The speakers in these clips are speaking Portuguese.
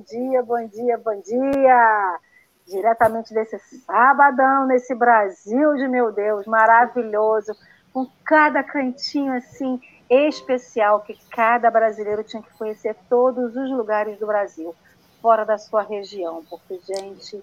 bom dia, bom dia, bom dia! Diretamente desse sabadão, nesse Brasil de meu Deus, maravilhoso, com cada cantinho assim especial que cada brasileiro tinha que conhecer todos os lugares do Brasil, fora da sua região, porque, gente,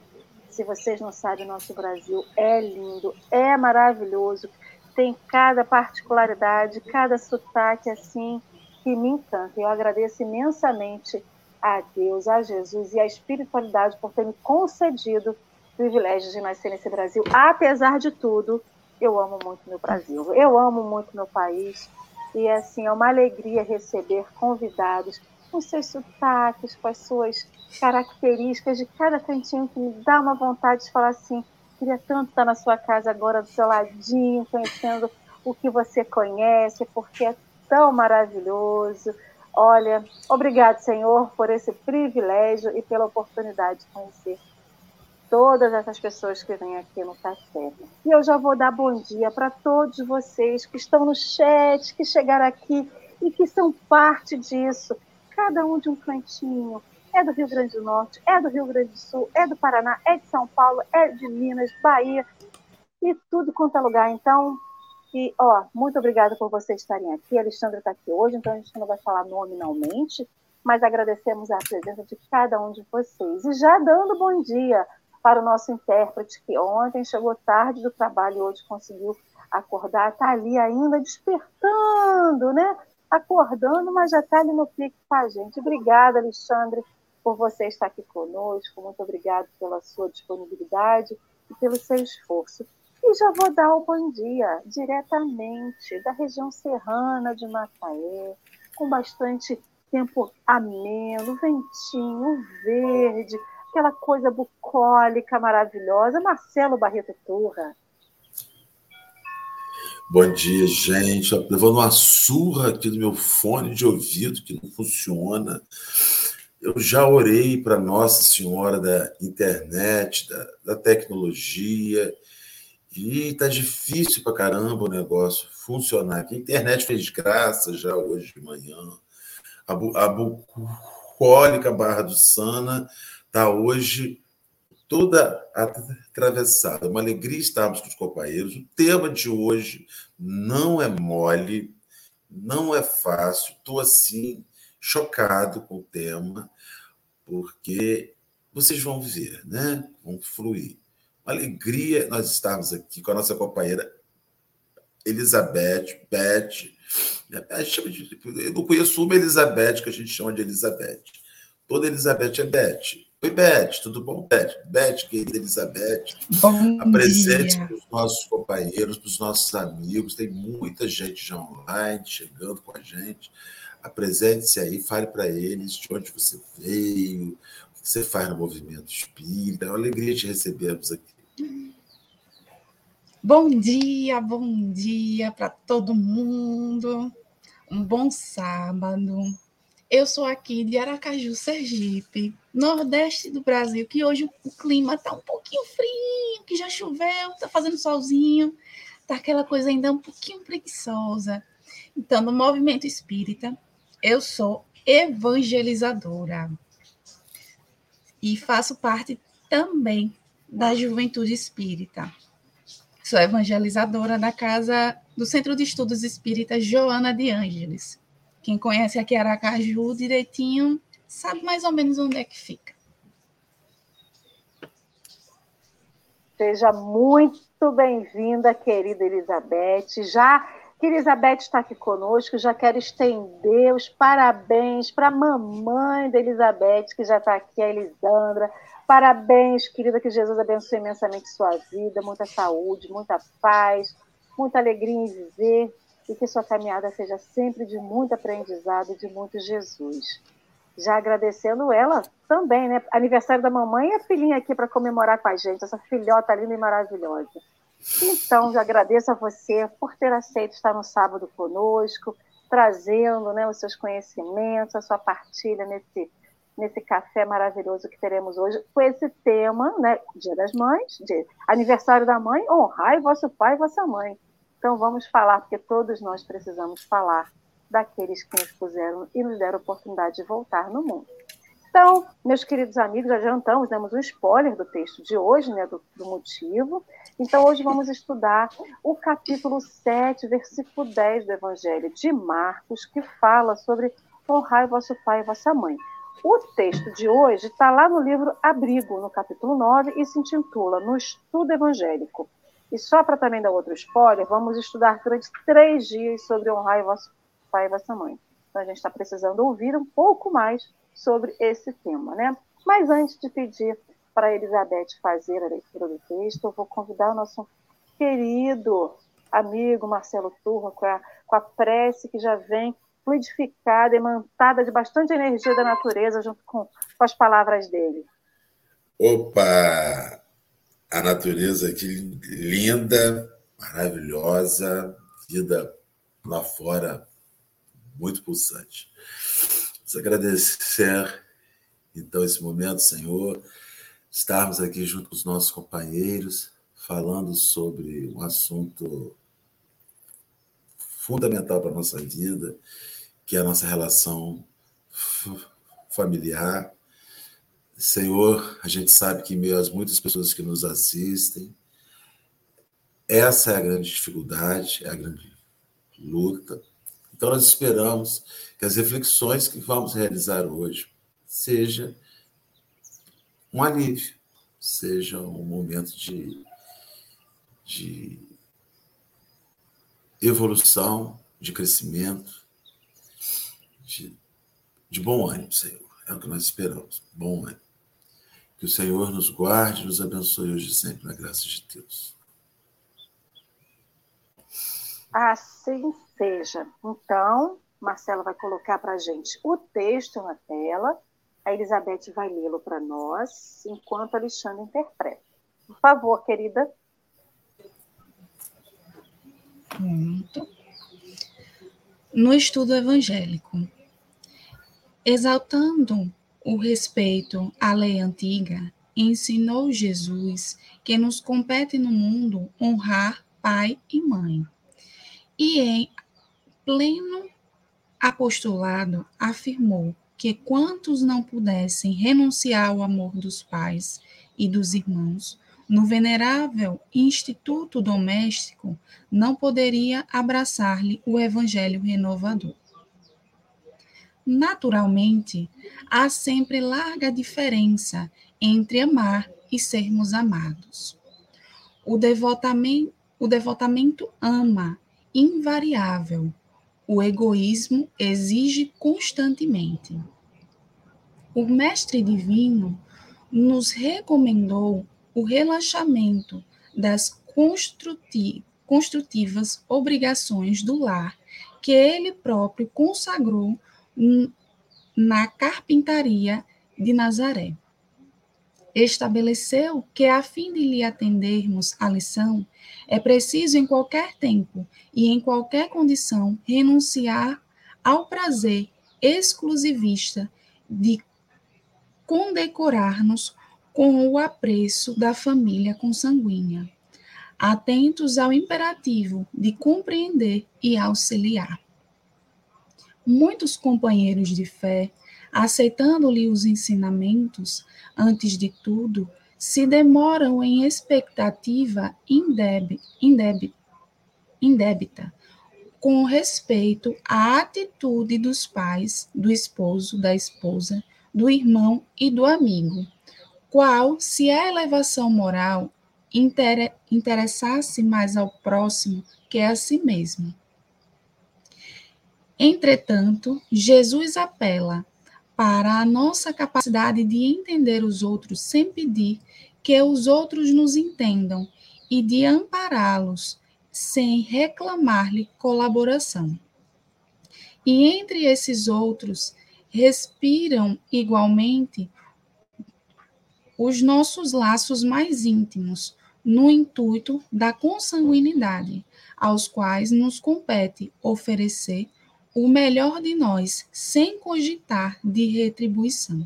se vocês não sabem, nosso Brasil é lindo, é maravilhoso, tem cada particularidade, cada sotaque assim que me encanta. Eu agradeço imensamente a Deus, a Jesus e a espiritualidade por ter me concedido o privilégio de nascer nesse Brasil. Apesar de tudo, eu amo muito meu Brasil, eu amo muito meu país. E assim, é uma alegria receber convidados com seus sotaques, com as suas características de cada cantinho que me dá uma vontade de falar assim, queria tanto estar na sua casa agora do seu ladinho, conhecendo o que você conhece, porque é tão maravilhoso. Olha, obrigado, Senhor, por esse privilégio e pela oportunidade de conhecer todas essas pessoas que vêm aqui no café. E eu já vou dar bom dia para todos vocês que estão no chat, que chegaram aqui e que são parte disso, cada um de um cantinho, é do Rio Grande do Norte, é do Rio Grande do Sul, é do Paraná, é de São Paulo, é de Minas, Bahia e tudo quanto é lugar. Então, e, ó, muito obrigada por vocês estarem aqui. A Alexandra está aqui hoje, então a gente não vai falar nominalmente, mas agradecemos a presença de cada um de vocês. E já dando bom dia para o nosso intérprete, que ontem chegou tarde do trabalho e hoje conseguiu acordar, está ali ainda despertando, né? Acordando, mas já está ali no pique com a gente. Obrigada, Alexandre, por você estar aqui conosco. Muito obrigado pela sua disponibilidade e pelo seu esforço. E já vou dar o bom dia diretamente da região serrana de Macaé, com bastante tempo ameno, ventinho verde, aquela coisa bucólica maravilhosa. Marcelo Barreto Turra. Bom dia, gente. levando uma surra aqui do meu fone de ouvido que não funciona. Eu já orei para Nossa Senhora da internet, da, da tecnologia, e tá difícil para caramba o negócio funcionar. A internet fez graça já hoje de manhã. A, a bucólica Barra do Sana está hoje toda atravessada. Uma alegria estarmos com os companheiros. O tema de hoje não é mole, não é fácil. Estou assim chocado com o tema, porque vocês vão ver, né? Vão fluir. Uma alegria nós estarmos aqui com a nossa companheira Elizabeth, Beth. De, eu não conheço uma Elizabeth que a gente chama de Elizabeth. Toda Elizabeth é Beth. Oi, Beth, tudo bom? Beth, Beth, querida Elizabeth. Bom Apresente para os nossos companheiros, para os nossos amigos. Tem muita gente já online chegando com a gente. Apresente-se aí, fale para eles de onde você veio, o que você faz no movimento espírita. É uma alegria te recebermos aqui. Bom dia, bom dia para todo mundo. Um bom sábado. Eu sou aqui de Aracaju, Sergipe, nordeste do Brasil, que hoje o clima está um pouquinho frio, que já choveu, está fazendo solzinho, está aquela coisa ainda um pouquinho preguiçosa. Então, no movimento espírita, eu sou evangelizadora e faço parte também da juventude espírita. Sou evangelizadora da casa do Centro de Estudos Espíritas Joana de Ângeles quem conhece aqui Aracaju direitinho sabe mais ou menos onde é que fica. Seja muito bem-vinda, querida Elizabeth. Já que Elizabeth está aqui conosco, já quero estender os parabéns para a mamãe da Elizabeth, que já está aqui, a Elisandra. Parabéns, querida, que Jesus abençoe imensamente sua vida, muita saúde, muita paz, muita alegria em viver e que sua caminhada seja sempre de muito aprendizado e de muito Jesus. Já agradecendo ela também, né? Aniversário da mamãe e a filhinha aqui para comemorar com a gente, essa filhota linda e maravilhosa. Então, já agradeço a você por ter aceito estar no sábado conosco, trazendo né, os seus conhecimentos, a sua partilha nesse, nesse café maravilhoso que teremos hoje, com esse tema, né? Dia das Mães, dia, aniversário da mãe, honrai vosso pai e vossa mãe. Então vamos falar, porque todos nós precisamos falar daqueles que nos puseram e nos deram a oportunidade de voltar no mundo. Então, meus queridos amigos, adiantamos, demos um spoiler do texto de hoje, né, do, do, motivo. Então, hoje vamos estudar o capítulo 7, versículo 10 do Evangelho de Marcos, que fala sobre honrar vosso pai e vossa mãe. O texto de hoje está lá no livro Abrigo, no capítulo 9, e se intitula No Estudo Evangélico. E só para também dar outro spoiler, vamos estudar durante três dias sobre honrar vosso pai e vossa mãe. Então, a gente está precisando ouvir um pouco mais sobre esse tema, né? Mas antes de pedir para a Elizabeth fazer a leitura do texto, eu vou convidar o nosso querido amigo Marcelo Turra com a, com a prece que já vem fluidificada, emantada de bastante energia da natureza, junto com, com as palavras dele. Opa! A natureza aqui linda, maravilhosa, vida lá fora muito pulsante. Vamos agradecer, então, esse momento, Senhor, estarmos aqui junto com os nossos companheiros, falando sobre um assunto fundamental para a nossa vida, que é a nossa relação familiar. Senhor, a gente sabe que, meio às muitas pessoas que nos assistem, essa é a grande dificuldade, é a grande luta. Então, nós esperamos que as reflexões que vamos realizar hoje seja um alívio, seja um momento de, de evolução, de crescimento, de, de bom ânimo, Senhor. É o que nós esperamos, bom ânimo. Que o Senhor nos guarde e nos abençoe hoje e sempre na graça de Deus. Assim seja. Então, Marcelo vai colocar para a gente o texto na tela, a Elizabeth vai lê-lo para nós, enquanto a Alexandre interpreta. Por favor, querida. Pronto. No estudo evangélico, exaltando o respeito à lei antiga, ensinou Jesus que nos compete no mundo honrar pai e mãe. E em pleno apostolado afirmou que quantos não pudessem renunciar ao amor dos pais e dos irmãos, no venerável instituto doméstico, não poderia abraçar-lhe o evangelho renovador. Naturalmente, há sempre larga diferença entre amar e sermos amados. O devotamento, o devotamento ama, invariável, o egoísmo exige constantemente. O Mestre Divino nos recomendou o relaxamento das construtivas obrigações do lar que ele próprio consagrou na carpintaria de Nazaré. Estabeleceu que, a fim de lhe atendermos à lição, é preciso, em qualquer tempo e em qualquer condição, renunciar ao prazer exclusivista de condecorar-nos com o apreço da família consanguínea, atentos ao imperativo de compreender e auxiliar. Muitos companheiros de fé, aceitando-lhe os ensinamentos, antes de tudo, se demoram em expectativa indébita, com respeito à atitude dos pais, do esposo, da esposa, do irmão e do amigo, qual, se a elevação moral inter interessasse mais ao próximo que a si mesmo. Entretanto, Jesus apela para a nossa capacidade de entender os outros sem pedir que os outros nos entendam e de ampará-los sem reclamar-lhe colaboração. E entre esses outros respiram igualmente os nossos laços mais íntimos, no intuito da consanguinidade, aos quais nos compete oferecer o melhor de nós, sem cogitar de retribuição.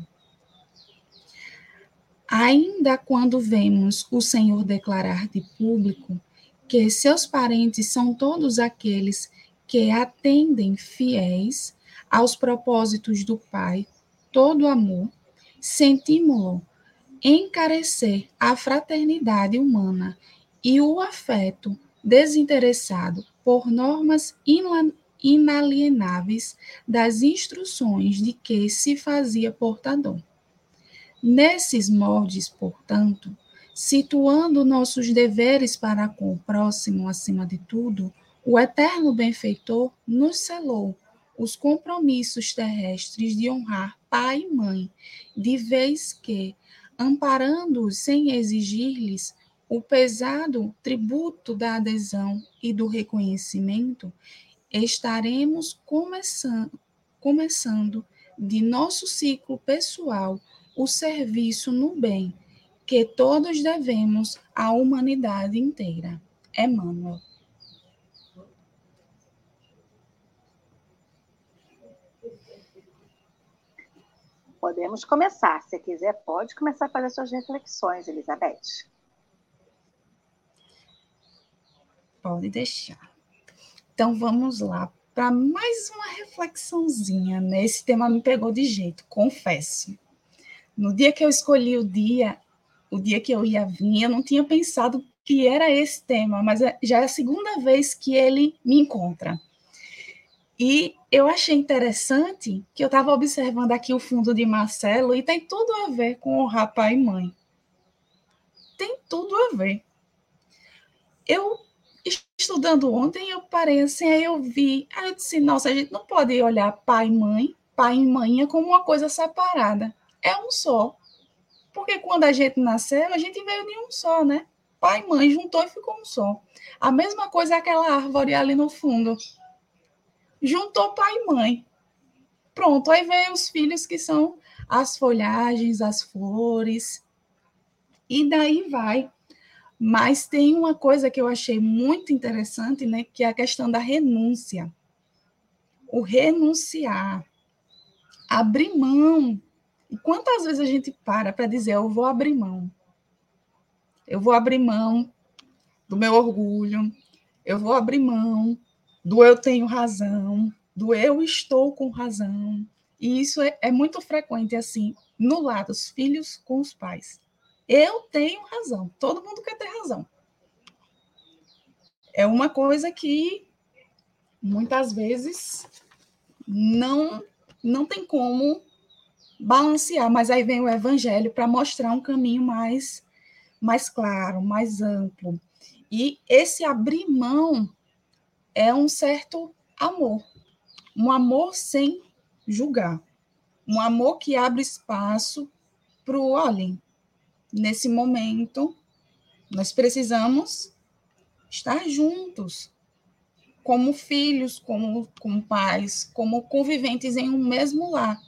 Ainda quando vemos o Senhor declarar de público que seus parentes são todos aqueles que atendem fiéis aos propósitos do Pai, todo amor, sentimos encarecer a fraternidade humana e o afeto desinteressado por normas inalienáveis das instruções de que se fazia portador. Nesses moldes, portanto, situando nossos deveres para com o próximo acima de tudo, o eterno benfeitor nos selou os compromissos terrestres de honrar pai e mãe, de vez que, amparando-os sem exigir-lhes o pesado tributo da adesão e do reconhecimento, estaremos começando, começando de nosso ciclo pessoal o serviço no bem que todos devemos à humanidade inteira. Emmanuel. Podemos começar. Se quiser, pode começar a fazer suas reflexões, Elizabeth. Pode deixar. Então vamos lá para mais uma reflexãozinha. Né? Esse tema me pegou de jeito, confesso. No dia que eu escolhi o dia, o dia que eu ia vir, eu não tinha pensado que era esse tema, mas é, já é a segunda vez que ele me encontra. E eu achei interessante que eu estava observando aqui o fundo de Marcelo e tem tudo a ver com o rapaz e mãe. Tem tudo a ver. Eu, estudando ontem, eu parei assim, aí eu vi, aí eu disse, nossa, a gente não pode olhar pai e mãe, pai e mãe como uma coisa separada. É um só. Porque quando a gente nasceu, a gente veio de um só, né? Pai e mãe juntou e ficou um só. A mesma coisa é aquela árvore ali no fundo juntou pai e mãe. Pronto, aí vem os filhos que são as folhagens, as flores, e daí vai. Mas tem uma coisa que eu achei muito interessante, né, que é a questão da renúncia. O renunciar, abrir mão. E quantas vezes a gente para para dizer, eu vou abrir mão? Eu vou abrir mão do meu orgulho, eu vou abrir mão do eu tenho razão, do eu estou com razão. E isso é, é muito frequente, assim, no lado dos filhos com os pais. Eu tenho razão, todo mundo quer ter razão. É uma coisa que muitas vezes não não tem como balancear, mas aí vem o evangelho para mostrar um caminho mais mais claro, mais amplo. E esse abrir mão é um certo amor. Um amor sem julgar. Um amor que abre espaço para o, olhem, nesse momento, nós precisamos estar juntos, como filhos, como, como pais, como conviventes em um mesmo lar.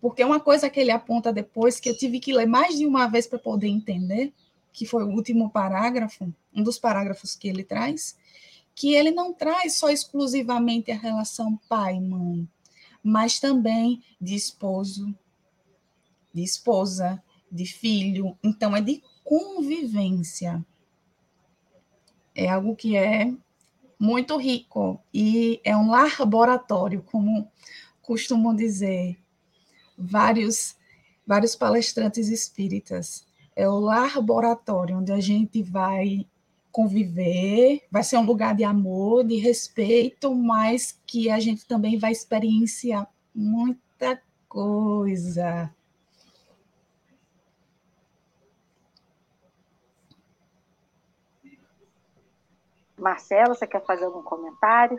Porque uma coisa que ele aponta depois, que eu tive que ler mais de uma vez para poder entender, que foi o último parágrafo, um dos parágrafos que ele traz, que ele não traz só exclusivamente a relação pai-mãe, mas também de esposo, de esposa, de filho. Então, é de convivência. É algo que é muito rico e é um laboratório, como costumam dizer vários, vários palestrantes espíritas. É o laboratório onde a gente vai conviver, vai ser um lugar de amor, de respeito, mas que a gente também vai experienciar muita coisa. Marcelo, você quer fazer algum comentário?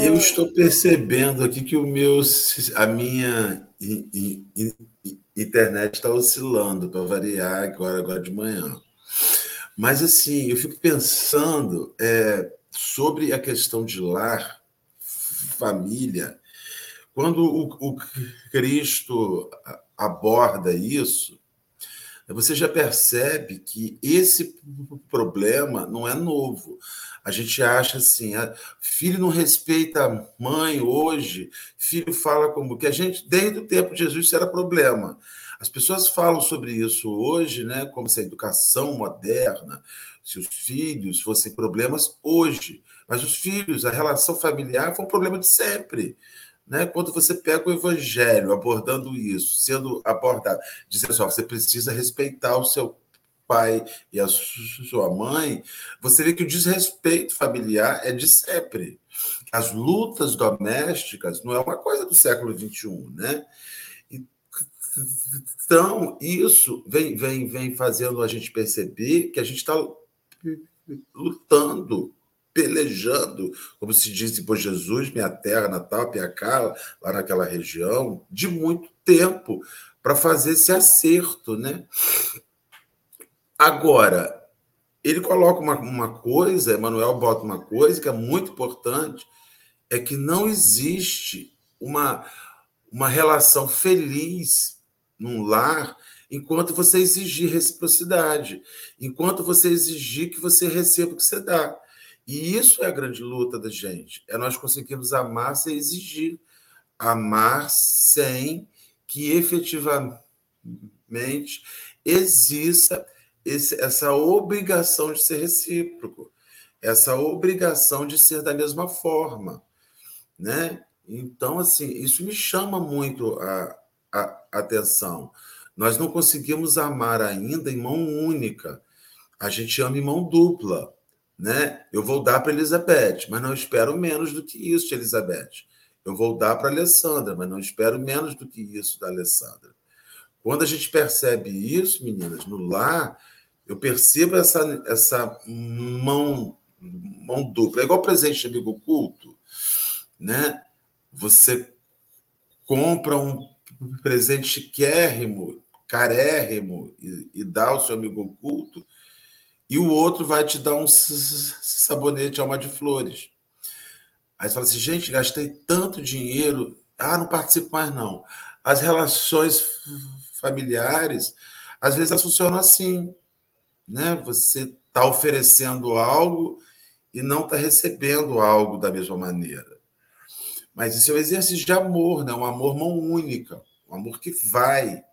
Eu estou percebendo aqui que o meu, a minha internet está oscilando para variar agora, agora de manhã. Mas, assim, eu fico pensando é, sobre a questão de lar, família. Quando o, o Cristo aborda isso, você já percebe que esse problema não é novo. A gente acha assim, ah, filho não respeita a mãe hoje, filho fala como que a gente, desde o tempo de Jesus, isso era problema. As pessoas falam sobre isso hoje, né, como se a educação moderna, se os filhos fossem problemas hoje, mas os filhos, a relação familiar foi um problema de sempre. Né? Quando você pega o evangelho abordando isso, sendo abordado, dizendo só, você precisa respeitar o seu pai e a sua mãe, você vê que o desrespeito familiar é de sempre. As lutas domésticas não é uma coisa do século XXI, né? Então, isso vem, vem, vem fazendo a gente perceber que a gente está lutando, pelejando, como se diz por Jesus, minha terra natal, Piacá, lá naquela região, de muito tempo para fazer esse acerto, né? Agora, ele coloca uma, uma coisa, Emanuel bota uma coisa que é muito importante, é que não existe uma, uma relação feliz num lar enquanto você exigir reciprocidade, enquanto você exigir que você receba o que você dá. E isso é a grande luta da gente, é nós conseguirmos amar sem exigir, amar sem que efetivamente exista esse, essa obrigação de ser recíproco, essa obrigação de ser da mesma forma, né? Então, assim, isso me chama muito a, a, atenção. Nós não conseguimos amar ainda em mão única. A gente ama em mão dupla, né? Eu vou dar para Elizabeth, mas não espero menos do que isso de Elizabeth. Eu vou dar para Alessandra, mas não espero menos do que isso da Alessandra. Quando a gente percebe isso, meninas, no lar, eu percebo essa, essa mão, mão dupla. É igual presente de amigo culto, né? Você compra um presente chiquérrimo, carérrimo, e, e dá ao seu amigo oculto, e o outro vai te dar um sabonete alma de flores. Aí você fala assim, gente, gastei tanto dinheiro, ah, não participo mais não. As relações familiares, às vezes elas funcionam assim né? Você está oferecendo algo e não está recebendo algo da mesma maneira. Mas isso é um exercício de amor, né? um amor mão única, um amor que vai.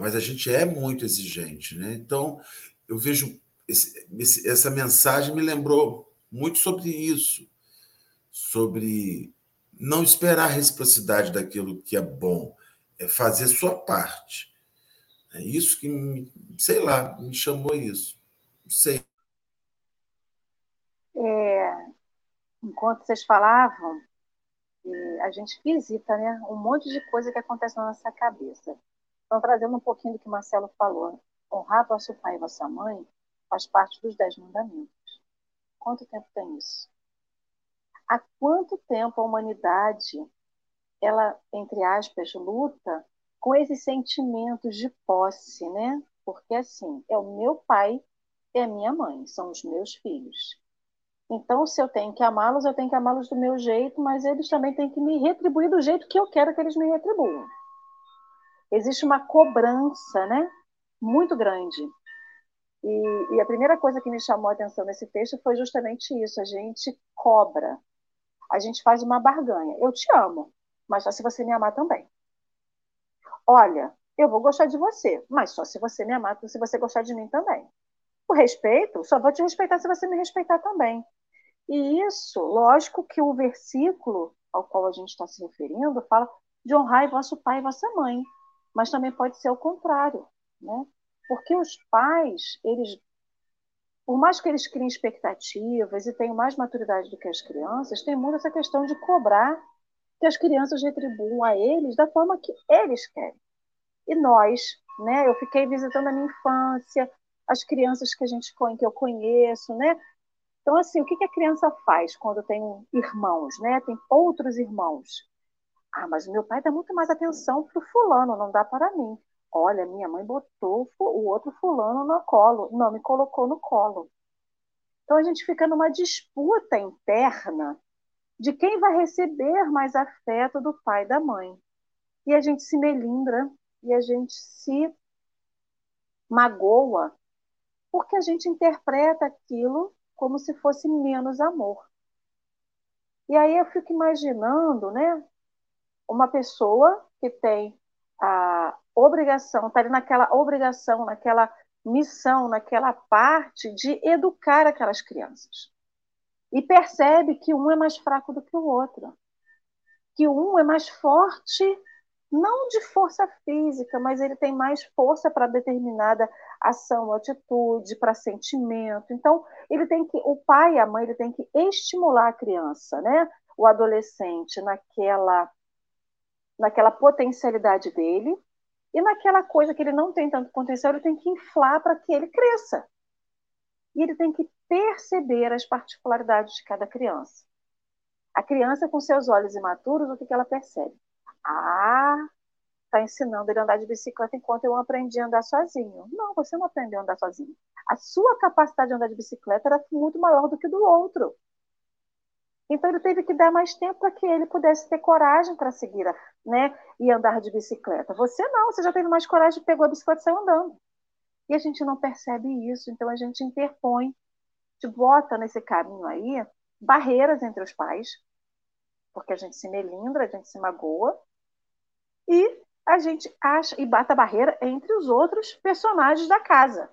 Mas a gente é muito exigente. Né? Então, eu vejo esse, essa mensagem me lembrou muito sobre isso, sobre não esperar a reciprocidade daquilo que é bom, é fazer sua parte. É isso que, me, sei lá, me chamou isso. Não sei. É, enquanto vocês falavam, a gente visita né, um monte de coisa que acontece na nossa cabeça. Então, trazendo um pouquinho do que Marcelo falou, honrar vosso pai e vossa mãe faz parte dos dez mandamentos. Quanto tempo tem isso? Há quanto tempo a humanidade, ela, entre aspas, luta com esses sentimentos de posse, né? Porque assim, é o meu pai e a minha mãe, são os meus filhos. Então, se eu tenho que amá-los, eu tenho que amá-los do meu jeito, mas eles também têm que me retribuir do jeito que eu quero que eles me retribuam. Existe uma cobrança, né? Muito grande. E, e a primeira coisa que me chamou a atenção nesse texto foi justamente isso: a gente cobra, a gente faz uma barganha. Eu te amo, mas só se você me amar também. Olha, eu vou gostar de você, mas só se você me amar, se você gostar de mim também. O respeito, só vou te respeitar se você me respeitar também. E isso, lógico que o versículo ao qual a gente está se referindo fala de honrar vosso pai e vossa mãe, mas também pode ser o contrário, né? Porque os pais, eles, por mais que eles criem expectativas e tenham mais maturidade do que as crianças, tem muito essa questão de cobrar que as crianças retribuam a eles da forma que eles querem. E nós, né? Eu fiquei visitando a minha infância, as crianças que a gente que eu conheço, né? Então assim, o que a criança faz quando tem irmãos, né? Tem outros irmãos. Ah, mas o meu pai dá muito mais atenção para o fulano, não dá para mim. Olha, minha mãe botou o outro fulano no colo, não me colocou no colo. Então a gente fica numa disputa interna de quem vai receber mais afeto do pai e da mãe. E a gente se melindra e a gente se magoa porque a gente interpreta aquilo como se fosse menos amor. E aí eu fico imaginando, né, uma pessoa que tem a obrigação, está ali naquela obrigação, naquela missão, naquela parte de educar aquelas crianças e percebe que um é mais fraco do que o outro. que um é mais forte, não de força física, mas ele tem mais força para determinada ação, atitude, para sentimento. Então, ele tem que, o pai e a mãe, ele tem que estimular a criança, né? O adolescente naquela naquela potencialidade dele e naquela coisa que ele não tem tanto potencial, ele tem que inflar para que ele cresça. E ele tem que perceber as particularidades de cada criança. A criança, com seus olhos imaturos, o que, que ela percebe? Ah, está ensinando ele a andar de bicicleta enquanto eu aprendi a andar sozinho. Não, você não aprendeu a andar sozinho. A sua capacidade de andar de bicicleta era muito maior do que do outro. Então ele teve que dar mais tempo para que ele pudesse ter coragem para seguir, né, e andar de bicicleta. Você não, você já teve mais coragem, pegou a bicicleta e saiu andando. E a gente não percebe isso, então a gente interpõe, gente bota nesse caminho aí barreiras entre os pais, porque a gente se melindra, a gente se magoa, e a gente acha e bata a barreira entre os outros personagens da casa.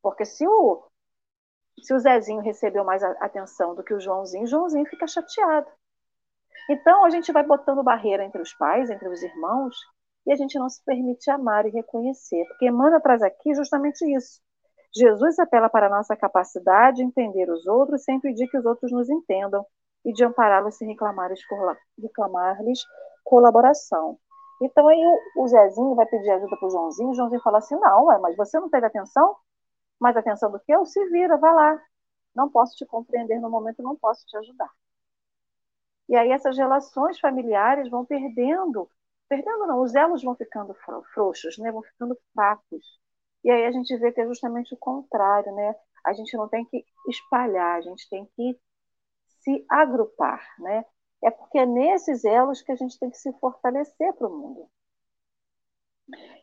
Porque se o, se o Zezinho recebeu mais atenção do que o Joãozinho, o Joãozinho fica chateado. Então a gente vai botando barreira entre os pais, entre os irmãos, e a gente não se permite amar e reconhecer. Porque Emmanuel traz aqui justamente isso. Jesus apela para a nossa capacidade de entender os outros sem pedir que os outros nos entendam e de ampará-los sem reclamar-lhes reclamar colaboração. Então aí o, Zezinho vai pedir ajuda para o Joãozinho, o Joãozinho fala assim, não, mas você não teve atenção? Mais atenção do que eu? Se vira, vai lá. Não posso te compreender no momento, não posso te ajudar. E aí essas relações familiares vão perdendo, perdendo não, os elos vão ficando frouxos, né? vão ficando fracos. E aí a gente vê que é justamente o contrário, né? A gente não tem que espalhar, a gente tem que se agrupar, né? É porque é nesses elos que a gente tem que se fortalecer para o mundo.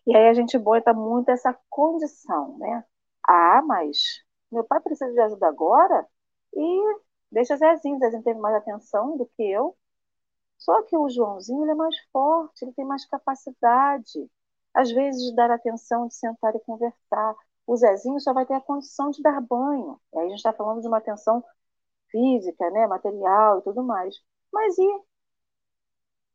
E aí a gente bota muito essa condição, né? Ah, mas meu pai precisa de ajuda agora e deixa Zezinho. Zezinho teve mais atenção do que eu. Só que o Joãozinho ele é mais forte, ele tem mais capacidade, às vezes, de dar atenção, de sentar e conversar. O Zezinho só vai ter a condição de dar banho. E aí a gente está falando de uma atenção física, né, material e tudo mais. Mas e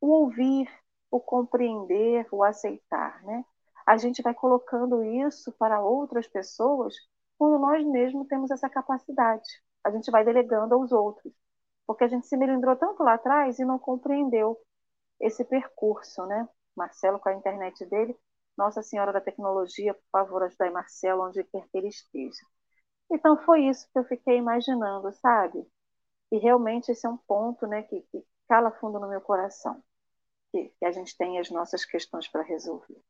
o ouvir, o compreender, o aceitar, né? A gente vai colocando isso para outras pessoas quando nós mesmos temos essa capacidade. A gente vai delegando aos outros, porque a gente se melindrou tanto lá atrás e não compreendeu esse percurso, né? Marcelo com a internet dele, Nossa Senhora da Tecnologia, por favor, ajudai Marcelo onde quer que ele esteja. Então foi isso que eu fiquei imaginando, sabe? E realmente esse é um ponto né, que, que cala fundo no meu coração, que, que a gente tem as nossas questões para resolver.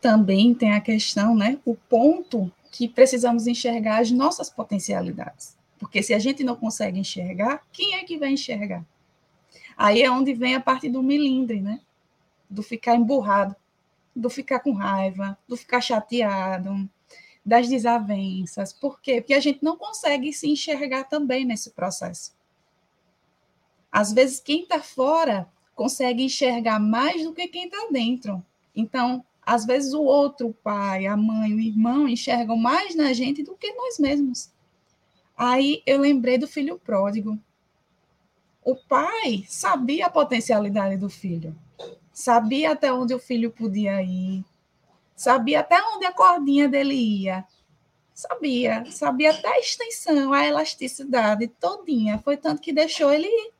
Também tem a questão, né, o ponto que precisamos enxergar as nossas potencialidades. Porque se a gente não consegue enxergar, quem é que vai enxergar? Aí é onde vem a parte do milindre, né? Do ficar emburrado, do ficar com raiva, do ficar chateado, das desavenças. Por quê? Porque a gente não consegue se enxergar também nesse processo. Às vezes, quem está fora consegue enxergar mais do que quem está dentro. Então, às vezes, o outro, o pai, a mãe, o irmão, enxergam mais na gente do que nós mesmos. Aí eu lembrei do filho pródigo. O pai sabia a potencialidade do filho, sabia até onde o filho podia ir, Sabia até onde a cordinha dele ia. Sabia, sabia até a extensão, a elasticidade todinha. Foi tanto que deixou ele ir.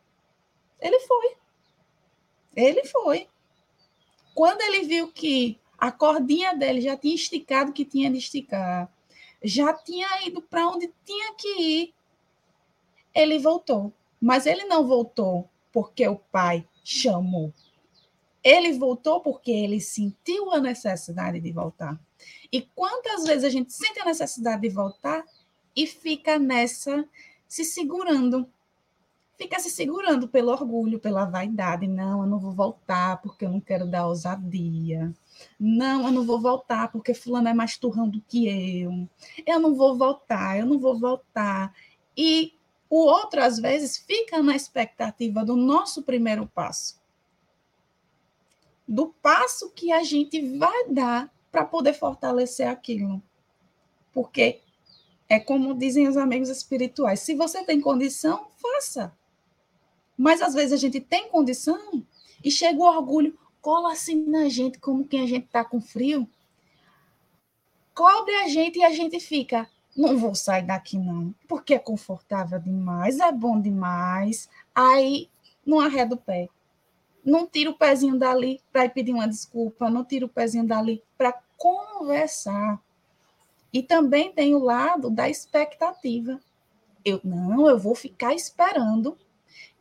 Ele foi. Ele foi. Quando ele viu que a cordinha dele já tinha esticado o que tinha de esticar, já tinha ido para onde tinha que ir, ele voltou. Mas ele não voltou porque o pai chamou. Ele voltou porque ele sentiu a necessidade de voltar. E quantas vezes a gente sente a necessidade de voltar e fica nessa se segurando? Fica se segurando pelo orgulho, pela vaidade. Não, eu não vou voltar porque eu não quero dar ousadia. Não, eu não vou voltar porque fulano é mais turrão do que eu. Eu não vou voltar, eu não vou voltar. E o outro, às vezes, fica na expectativa do nosso primeiro passo do passo que a gente vai dar para poder fortalecer aquilo. Porque é como dizem os amigos espirituais: se você tem condição, faça. Mas às vezes a gente tem condição e chega o orgulho, cola assim na gente, como que a gente está com frio. Cobre a gente e a gente fica, não vou sair daqui não, porque é confortável demais, é bom demais. Aí não arreda o pé. Não tira o pezinho dali para ir pedir uma desculpa, não tira o pezinho dali para conversar. E também tem o lado da expectativa. Eu não, eu vou ficar esperando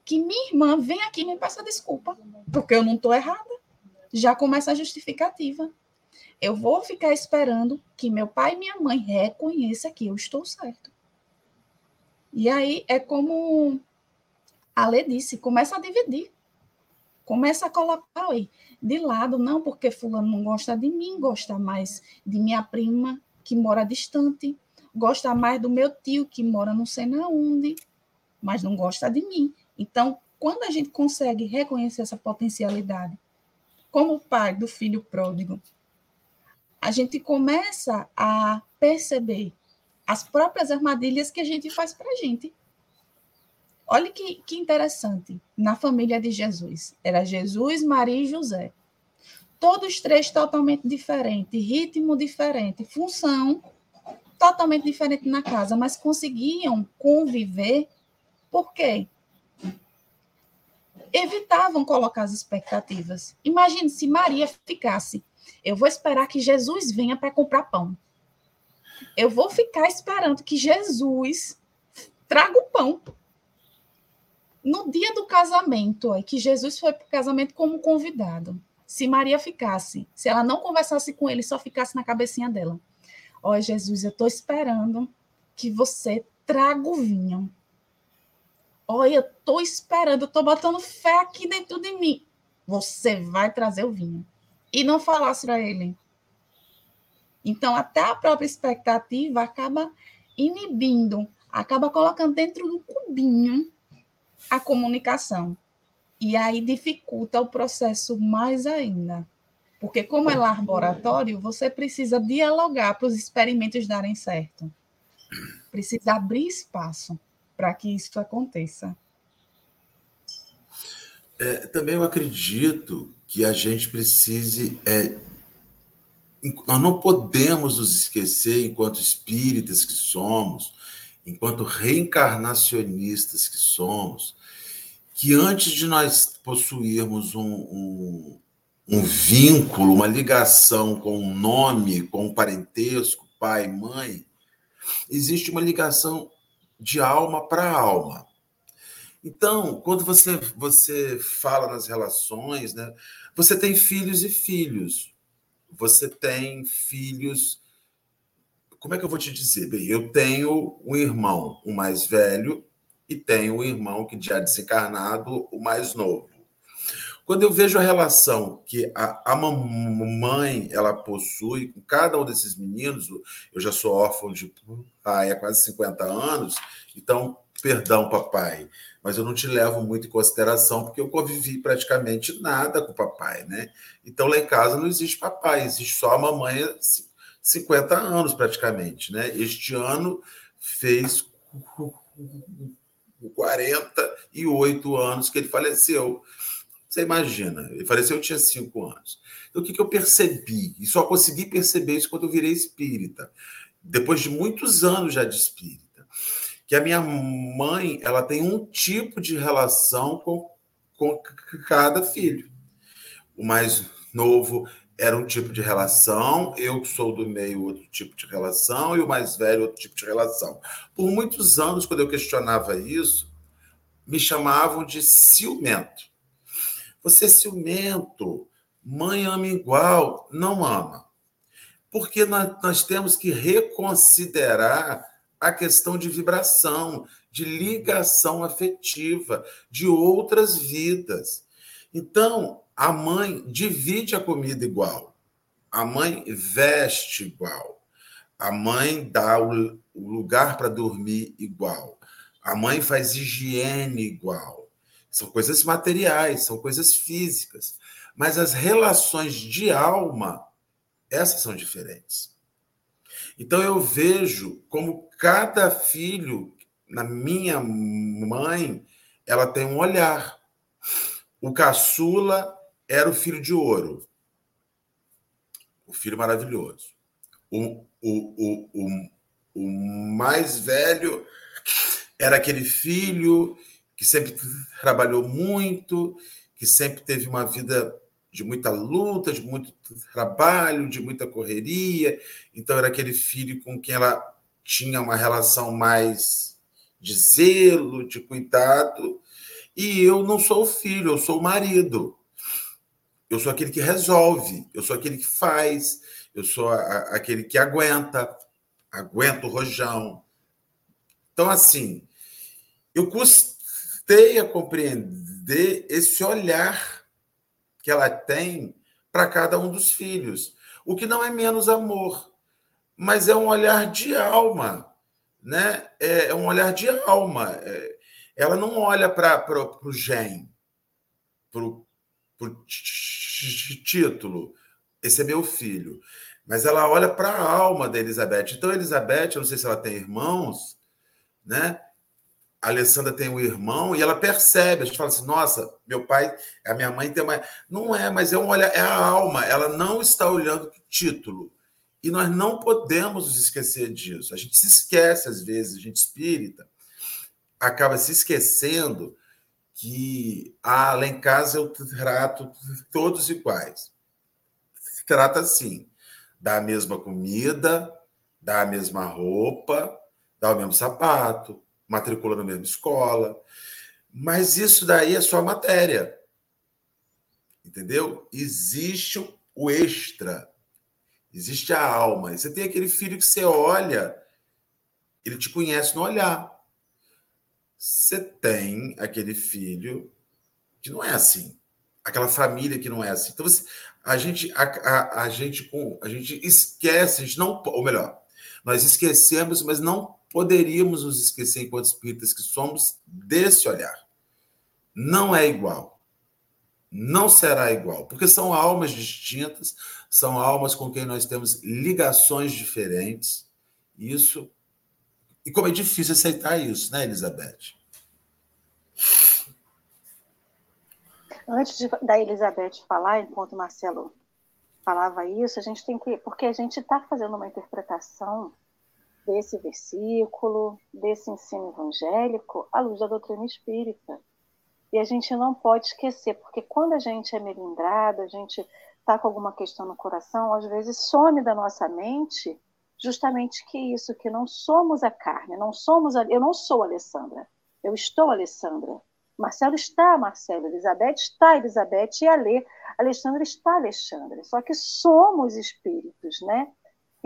que minha irmã venha aqui e me peça desculpa, porque eu não estou errada. Já começa a justificativa. Eu vou ficar esperando que meu pai e minha mãe reconheçam que eu estou certo. E aí é como a Lê disse, começa a dividir. Começa a colocar aí, de lado, não porque fulano não gosta de mim, gosta mais de minha prima que mora distante, gosta mais do meu tio que mora não sei na onde, mas não gosta de mim. Então, quando a gente consegue reconhecer essa potencialidade, como pai do filho pródigo, a gente começa a perceber as próprias armadilhas que a gente faz para a gente. Olha que, que interessante. Na família de Jesus, era Jesus, Maria e José. Todos três totalmente diferentes, ritmo diferente, função totalmente diferente na casa, mas conseguiam conviver. Por quê? Evitavam colocar as expectativas. Imagine se Maria ficasse eu vou esperar que Jesus venha para comprar pão. Eu vou ficar esperando que Jesus traga o pão. No dia do casamento, é que Jesus foi para o casamento como convidado. Se Maria ficasse, se ela não conversasse com ele, só ficasse na cabecinha dela. Ó, Jesus, eu estou esperando que você traga o vinho. Olha, eu estou esperando, eu estou botando fé aqui dentro de mim. Você vai trazer o vinho e não falasse para ele. Então, até a própria expectativa acaba inibindo, acaba colocando dentro do cubinho a comunicação. E aí dificulta o processo mais ainda. Porque, como é laboratório, você precisa dialogar para os experimentos darem certo. Precisa abrir espaço para que isso aconteça. É, também eu acredito que a gente precise. É, nós não podemos nos esquecer, enquanto espíritas que somos, enquanto reencarnacionistas que somos, que antes de nós possuirmos um, um, um vínculo, uma ligação com um nome, com um parentesco, pai, mãe, existe uma ligação de alma para alma. Então, quando você, você fala nas relações, né, você tem filhos e filhos. Você tem filhos. Como é que eu vou te dizer? Bem, eu tenho um irmão, o mais velho, e tenho um irmão que já desencarnado, o mais novo. Quando eu vejo a relação que a, a mamãe ela possui com cada um desses meninos, eu já sou órfão de pai há quase 50 anos, então, perdão, papai, mas eu não te levo muito em consideração porque eu convivi praticamente nada com o papai, né? Então lá em casa não existe papai, existe só a mamãe há 50 anos praticamente, né? Este ano fez 48 anos que ele faleceu. Você imagina, ele faleceu, eu tinha 5 anos. Então o que, que eu percebi? E só consegui perceber isso quando eu virei espírita, depois de muitos anos já de espírita que a minha mãe ela tem um tipo de relação com, com cada filho. O mais novo era um tipo de relação, eu sou do meio outro tipo de relação e o mais velho outro tipo de relação. Por muitos anos, quando eu questionava isso, me chamavam de ciumento. Você é ciumento, mãe ama igual, não ama. Porque nós, nós temos que reconsiderar a questão de vibração, de ligação afetiva, de outras vidas. Então, a mãe divide a comida igual, a mãe veste igual, a mãe dá o lugar para dormir igual, a mãe faz higiene igual. São coisas materiais, são coisas físicas. Mas as relações de alma, essas são diferentes. Então eu vejo como cada filho, na minha mãe, ela tem um olhar. O caçula era o filho de ouro, o filho maravilhoso. O, o, o, o, o mais velho era aquele filho que sempre trabalhou muito, que sempre teve uma vida de muita luta, de muito trabalho, de muita correria. Então, era aquele filho com quem ela tinha uma relação mais de zelo, de cuidado. E eu não sou o filho, eu sou o marido. Eu sou aquele que resolve, eu sou aquele que faz, eu sou a, aquele que aguenta, aguenta o rojão. Então, assim, eu custei a compreender esse olhar que ela tem para cada um dos filhos, o que não é menos amor, mas é um olhar de alma, né? É, é um olhar de alma. É, ela não olha para o gen, para o título, esse é meu filho, mas ela olha para a alma da Elizabeth. Então, Elizabeth, eu não sei se ela tem irmãos, né? A Alessandra tem um irmão e ela percebe, a gente fala assim: nossa, meu pai, a minha mãe tem uma. Não é, mas é um olhar, é a alma, ela não está olhando o título. E nós não podemos nos esquecer disso. A gente se esquece, às vezes, a gente espírita, acaba se esquecendo que ah, lá em casa eu trato todos iguais. Trata assim, dá a mesma comida, dá a mesma roupa, dá o mesmo sapato, matricula na mesma escola. Mas isso daí é só matéria. Entendeu? Existe o extra. Existe a alma. E você tem aquele filho que você olha, ele te conhece no olhar. Você tem aquele filho que não é assim. Aquela família que não é assim. Então, você, a gente, a, a, a, gente, a gente esquece, a gente não, ou melhor, nós esquecemos, mas não poderíamos nos esquecer, enquanto espíritas que somos, desse olhar. Não é igual. Não será igual, porque são almas distintas, são almas com quem nós temos ligações diferentes. Isso. E como é difícil aceitar isso, né, Elizabeth? Antes de, da Elizabeth falar, enquanto o Marcelo falava isso, a gente tem que. Porque a gente está fazendo uma interpretação desse versículo, desse ensino evangélico, à luz da doutrina espírita. E a gente não pode esquecer, porque quando a gente é melindrado, a gente está com alguma questão no coração, às vezes some da nossa mente justamente que isso, que não somos a carne, não somos a, eu não sou a Alessandra, eu estou a Alessandra. Marcelo está Marcelo, Elizabeth está Elizabeth e a Lê, Alexandre está Alexandre. Só que somos espíritos, né?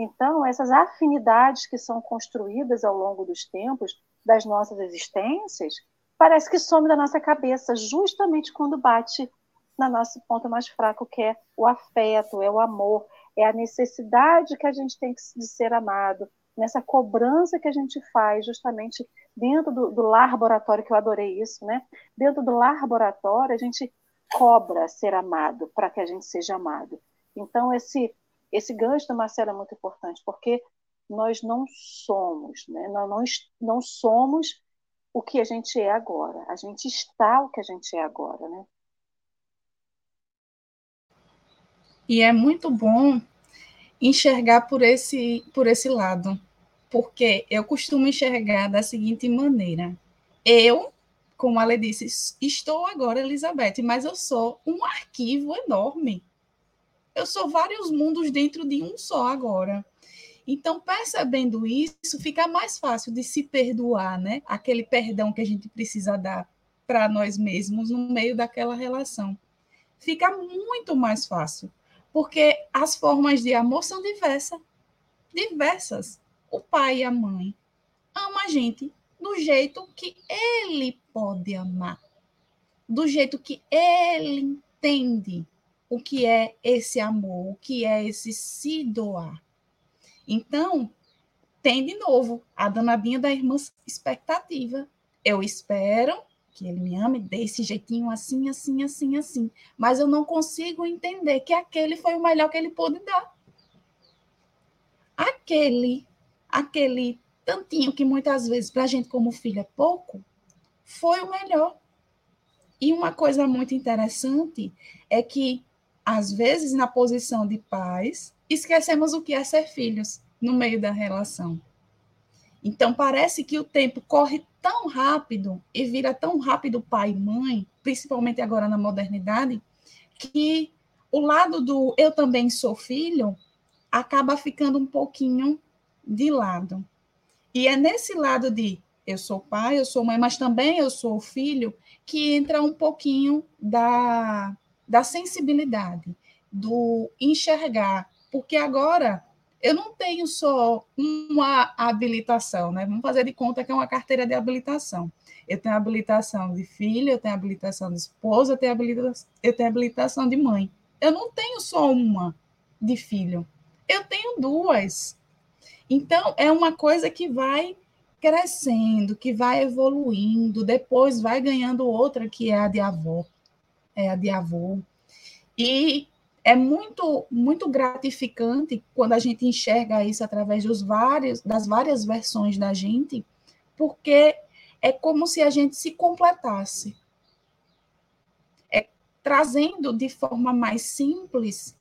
Então, essas afinidades que são construídas ao longo dos tempos das nossas existências, parece que some da nossa cabeça justamente quando bate na nosso ponto mais fraco, que é o afeto, é o amor, é a necessidade que a gente tem de ser amado, nessa cobrança que a gente faz justamente dentro do, do laboratório, que eu adorei isso, né? Dentro do laboratório, a gente cobra ser amado para que a gente seja amado. Então, esse esse gancho do Marcelo é muito importante, porque nós não somos, né? nós não, não somos o que a gente é agora, a gente está o que a gente é agora. Né? E é muito bom enxergar por esse, por esse lado, porque eu costumo enxergar da seguinte maneira: eu, como a Lê disse, estou agora Elizabeth, mas eu sou um arquivo enorme eu sou vários mundos dentro de um só agora. Então, percebendo isso, fica mais fácil de se perdoar, né? Aquele perdão que a gente precisa dar para nós mesmos no meio daquela relação. Fica muito mais fácil, porque as formas de amor são diversas. Diversas. O pai e a mãe ama a gente do jeito que ele pode amar, do jeito que ele entende o que é esse amor, o que é esse se doar. Então, tem de novo a danadinha da irmã expectativa. Eu espero que ele me ame desse jeitinho assim, assim, assim, assim. Mas eu não consigo entender que aquele foi o melhor que ele pôde dar. Aquele, aquele tantinho que muitas vezes para a gente como filho é pouco, foi o melhor. E uma coisa muito interessante é que, às vezes, na posição de pais, esquecemos o que é ser filhos no meio da relação. Então, parece que o tempo corre tão rápido e vira tão rápido pai e mãe, principalmente agora na modernidade, que o lado do eu também sou filho acaba ficando um pouquinho de lado. E é nesse lado de eu sou pai, eu sou mãe, mas também eu sou filho, que entra um pouquinho da, da sensibilidade, do enxergar. Porque agora eu não tenho só uma habilitação, né? Vamos fazer de conta que é uma carteira de habilitação. Eu tenho habilitação de filha, eu tenho habilitação de esposa, eu tenho habilitação, eu tenho habilitação de mãe. Eu não tenho só uma de filho, eu tenho duas. Então, é uma coisa que vai crescendo, que vai evoluindo, depois vai ganhando outra que é a de avó, é a de avô. E é muito muito gratificante quando a gente enxerga isso através dos vários das várias versões da gente, porque é como se a gente se completasse. É trazendo de forma mais simples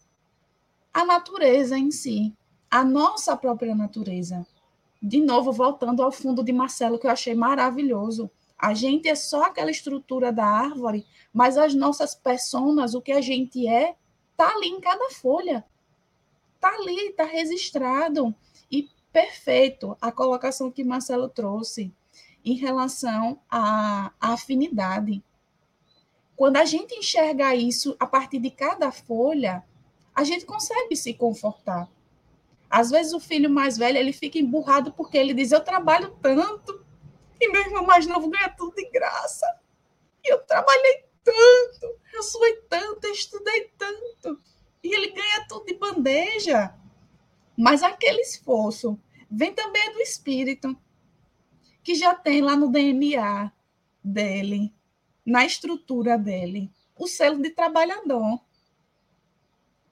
a natureza em si, a nossa própria natureza de novo, voltando ao fundo de Marcelo, que eu achei maravilhoso. A gente é só aquela estrutura da árvore, mas as nossas personas, o que a gente é, tá ali em cada folha. Tá ali, tá registrado. E perfeito a colocação que Marcelo trouxe em relação à, à afinidade. Quando a gente enxerga isso a partir de cada folha, a gente consegue se confortar. Às vezes o filho mais velho ele fica emburrado porque ele diz: Eu trabalho tanto e meu irmão mais novo ganha tudo de graça. E eu trabalhei tanto, eu suei tanto, eu estudei tanto. E ele ganha tudo de bandeja. Mas aquele esforço vem também do espírito, que já tem lá no DNA dele, na estrutura dele, o selo de trabalhador.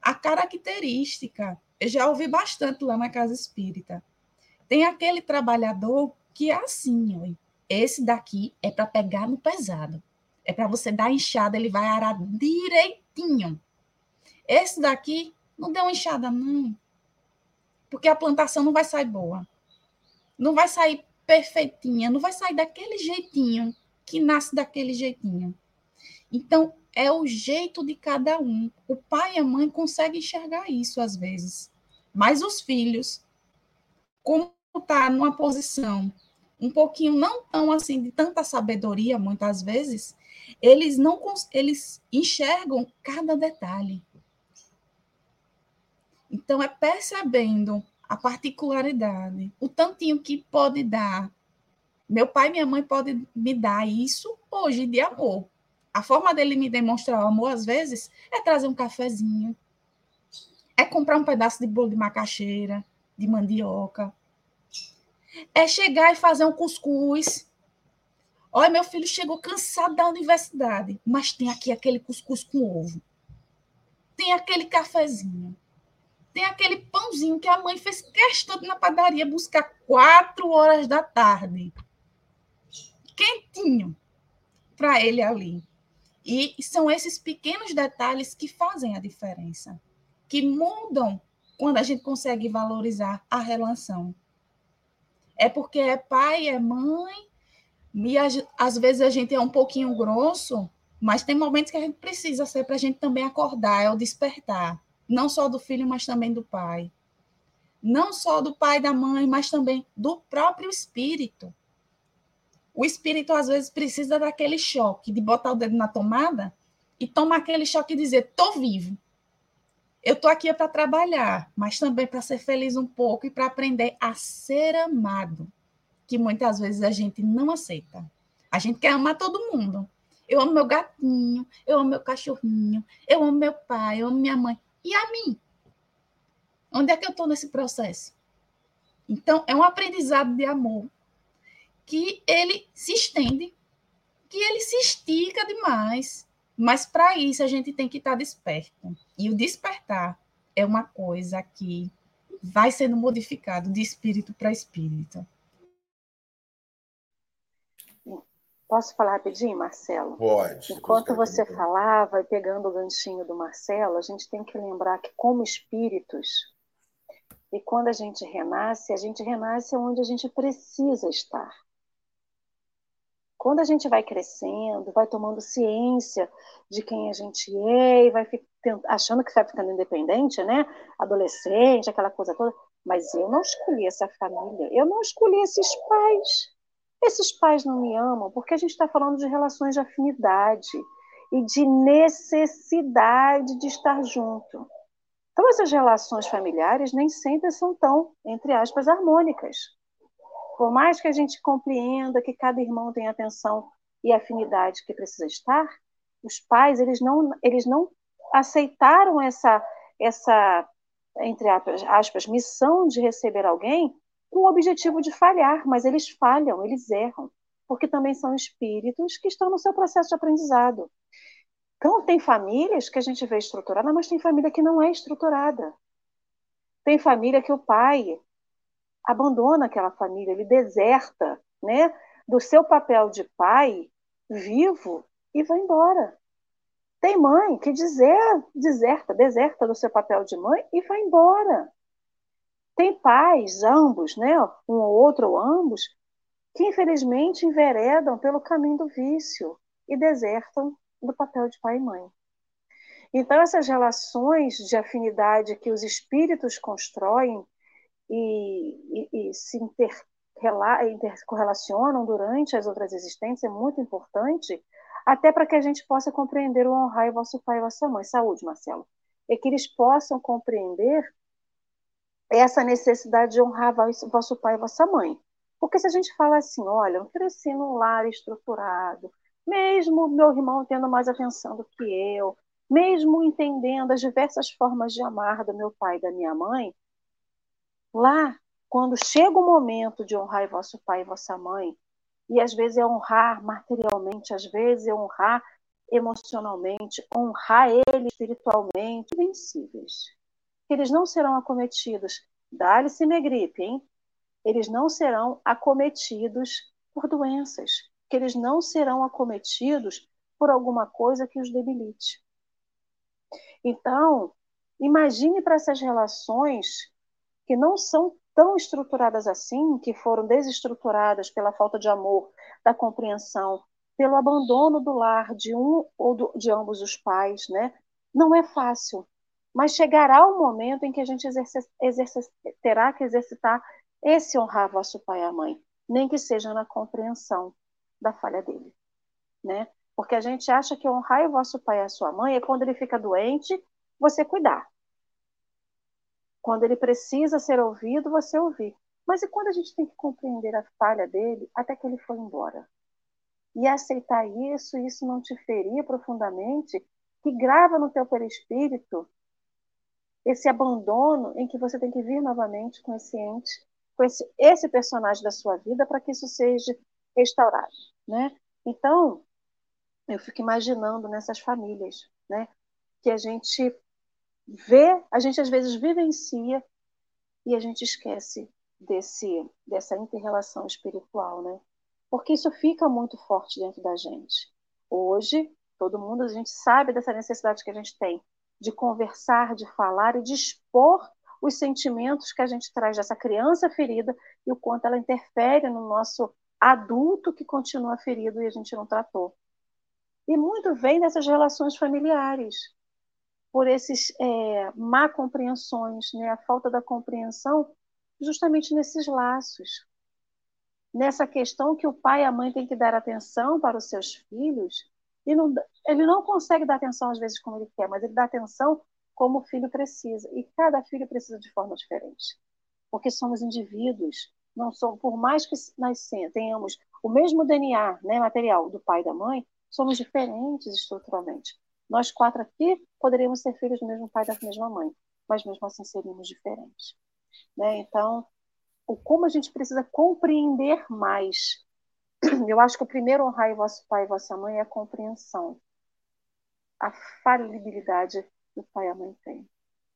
A característica eu já ouvi bastante lá na casa espírita. Tem aquele trabalhador que é assim, esse daqui é para pegar no pesado. É para você dar enxada, ele vai arar direitinho. Esse daqui não deu enxada, não. Porque a plantação não vai sair boa. Não vai sair perfeitinha, não vai sair daquele jeitinho que nasce daquele jeitinho. Então, é o jeito de cada um. O pai e a mãe conseguem enxergar isso às vezes. Mas os filhos, como está numa posição um pouquinho não tão assim de tanta sabedoria muitas vezes, eles não eles enxergam cada detalhe. Então é percebendo a particularidade, o tantinho que pode dar. Meu pai e minha mãe podem me dar isso hoje de amor. A forma dele me demonstrar o amor, às vezes, é trazer um cafezinho, é comprar um pedaço de bolo de macaxeira, de mandioca, é chegar e fazer um cuscuz. Olha, meu filho chegou cansado da universidade, mas tem aqui aquele cuscuz com ovo. Tem aquele cafezinho. Tem aquele pãozinho que a mãe fez questão de na padaria buscar quatro horas da tarde. Quentinho para ele ali. E são esses pequenos detalhes que fazem a diferença, que mudam quando a gente consegue valorizar a relação. É porque é pai, é mãe, e às vezes a gente é um pouquinho grosso, mas tem momentos que a gente precisa ser para a gente também acordar, é o despertar. Não só do filho, mas também do pai. Não só do pai da mãe, mas também do próprio espírito. O espírito, às vezes, precisa daquele choque, de botar o dedo na tomada e tomar aquele choque e dizer: estou vivo. Eu estou aqui para trabalhar, mas também para ser feliz um pouco e para aprender a ser amado, que muitas vezes a gente não aceita. A gente quer amar todo mundo. Eu amo meu gatinho, eu amo meu cachorrinho, eu amo meu pai, eu amo minha mãe. E a mim? Onde é que eu estou nesse processo? Então, é um aprendizado de amor que ele se estende, que ele se estica demais. Mas para isso a gente tem que estar tá desperto. E o despertar é uma coisa que vai sendo modificado de espírito para espírito. Posso falar rapidinho, Marcelo? Pode. Enquanto você falava, pegando o ganchinho do Marcelo, a gente tem que lembrar que, como espíritos, e quando a gente renasce, a gente renasce onde a gente precisa estar. Quando a gente vai crescendo, vai tomando ciência de quem a gente é e vai achando que vai ficando independente, né? Adolescente, aquela coisa toda. Mas eu não escolhi essa família, eu não escolhi esses pais. Esses pais não me amam porque a gente está falando de relações de afinidade e de necessidade de estar junto. Então, essas relações familiares nem sempre são tão, entre aspas, harmônicas. Por mais que a gente compreenda que cada irmão tem atenção e afinidade que precisa estar, os pais eles não, eles não aceitaram essa, essa entre aspas, missão de receber alguém com o objetivo de falhar, mas eles falham, eles erram, porque também são espíritos que estão no seu processo de aprendizado. Então, tem famílias que a gente vê estruturada, mas tem família que não é estruturada. Tem família que o pai abandona aquela família, ele deserta né, do seu papel de pai vivo e vai embora. Tem mãe que deserta, deserta, deserta do seu papel de mãe e vai embora. Tem pais, ambos, né, um ou outro ou ambos, que infelizmente enveredam pelo caminho do vício e desertam do papel de pai e mãe. Então, essas relações de afinidade que os espíritos constroem e, e, e se intercorrelacionam durante as outras existências é muito importante, até para que a gente possa compreender o honrar vosso pai e vossa mãe. Saúde, Marcelo. É que eles possam compreender essa necessidade de honrar vosso pai e vossa mãe. Porque se a gente fala assim, olha, eu cresci num lar estruturado, mesmo meu irmão tendo mais atenção do que eu, mesmo entendendo as diversas formas de amar do meu pai e da minha mãe, lá, quando chega o momento de honrar vosso pai e vossa mãe, e às vezes é honrar materialmente, às vezes é honrar emocionalmente, honrar ele espiritualmente, vencíveis que eles não serão acometidos, dá-lhe-se gripe, hein? Eles não serão acometidos por doenças, que eles não serão acometidos por alguma coisa que os debilite. Então, imagine para essas relações que não são tão estruturadas assim, que foram desestruturadas pela falta de amor, da compreensão, pelo abandono do lar de um ou do, de ambos os pais, né? Não é fácil. Mas chegará o momento em que a gente exerce, exerce, terá que exercitar esse honrar vosso pai e a mãe, nem que seja na compreensão da falha dele, né? Porque a gente acha que honrar o vosso pai e a sua mãe é quando ele fica doente, você cuidar. Quando ele precisa ser ouvido, você ouvir. Mas e quando a gente tem que compreender a falha dele até que ele foi embora? E aceitar isso, isso não te ferir profundamente, que grava no teu perispírito esse abandono em que você tem que vir novamente com esse ente, com esse, esse personagem da sua vida para que isso seja restaurado, né? Então, eu fico imaginando nessas famílias, né? Que a gente vê, a gente às vezes vivencia e a gente esquece desse dessa interrelação espiritual, né? Porque isso fica muito forte dentro da gente. Hoje, todo mundo a gente sabe dessa necessidade que a gente tem de conversar, de falar e de expor os sentimentos que a gente traz dessa criança ferida e o quanto ela interfere no nosso adulto que continua ferido e a gente não tratou. E muito vem dessas relações familiares, por esses é, má compreensões, né, a falta da compreensão, justamente nesses laços, nessa questão que o pai e a mãe têm que dar atenção para os seus filhos e não, ele não consegue dar atenção às vezes como ele quer, mas ele dá atenção como o filho precisa. E cada filho precisa de forma diferente. Porque somos indivíduos, não somos, por mais que nós tenhamos o mesmo DNA né, material do pai e da mãe, somos diferentes estruturalmente. Nós quatro aqui poderíamos ser filhos do mesmo pai e da mesma mãe, mas mesmo assim seríamos diferentes. Né? Então, o como a gente precisa compreender mais eu acho que o primeiro honrar vosso pai e vossa mãe é a compreensão. A falibilidade que o pai e a mãe têm.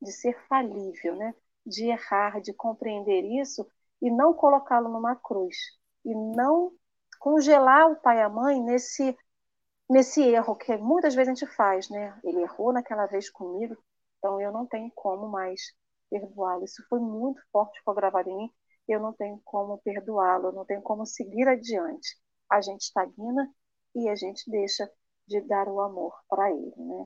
De ser falível, né? de errar, de compreender isso e não colocá-lo numa cruz. E não congelar o pai e a mãe nesse nesse erro que muitas vezes a gente faz, né? Ele errou naquela vez comigo, então eu não tenho como mais perdoá-lo. Isso foi muito forte, ficou gravado em. Eu não tenho como perdoá-lo, eu não tenho como seguir adiante. A gente estagna e a gente deixa de dar o amor para ele, né?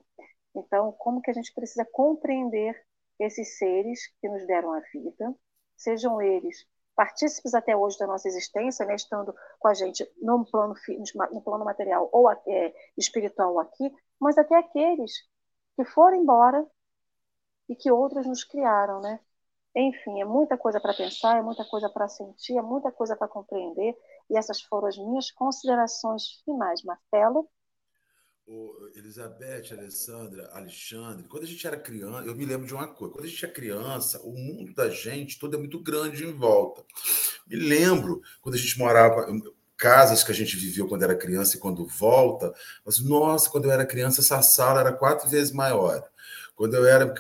Então, como que a gente precisa compreender esses seres que nos deram a vida, sejam eles partícipes até hoje da nossa existência, né, estando com a gente no plano, no plano material ou é, espiritual aqui, mas até aqueles que foram embora e que outros nos criaram, né? Enfim, é muita coisa para pensar, é muita coisa para sentir, é muita coisa para compreender, e essas foram as minhas considerações finais. Marcelo? Elizabeth, Alessandra, Alexandre, quando a gente era criança, eu me lembro de uma coisa: quando a gente é criança, o mundo da gente todo é muito grande em volta. Me lembro quando a gente morava, casas que a gente viveu quando era criança e quando volta, mas nossa, quando eu era criança, essa sala era quatro vezes maior. Quando eu era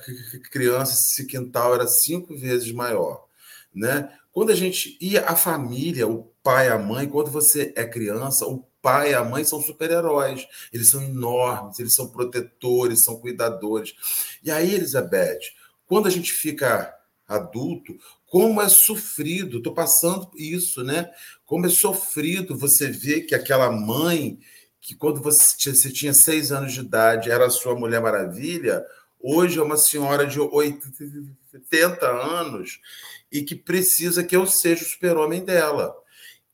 criança, esse quintal era cinco vezes maior. Né? Quando a gente ia a família, o pai, a mãe, quando você é criança, o pai e a mãe são super-heróis. Eles são enormes, eles são protetores, são cuidadores. E aí, Elizabeth, quando a gente fica adulto, como é sofrido, estou passando isso, né? Como é sofrido você ver que aquela mãe, que quando você, você tinha seis anos de idade era a sua Mulher Maravilha, hoje é uma senhora de 80 anos e que precisa que eu seja o super-homem dela.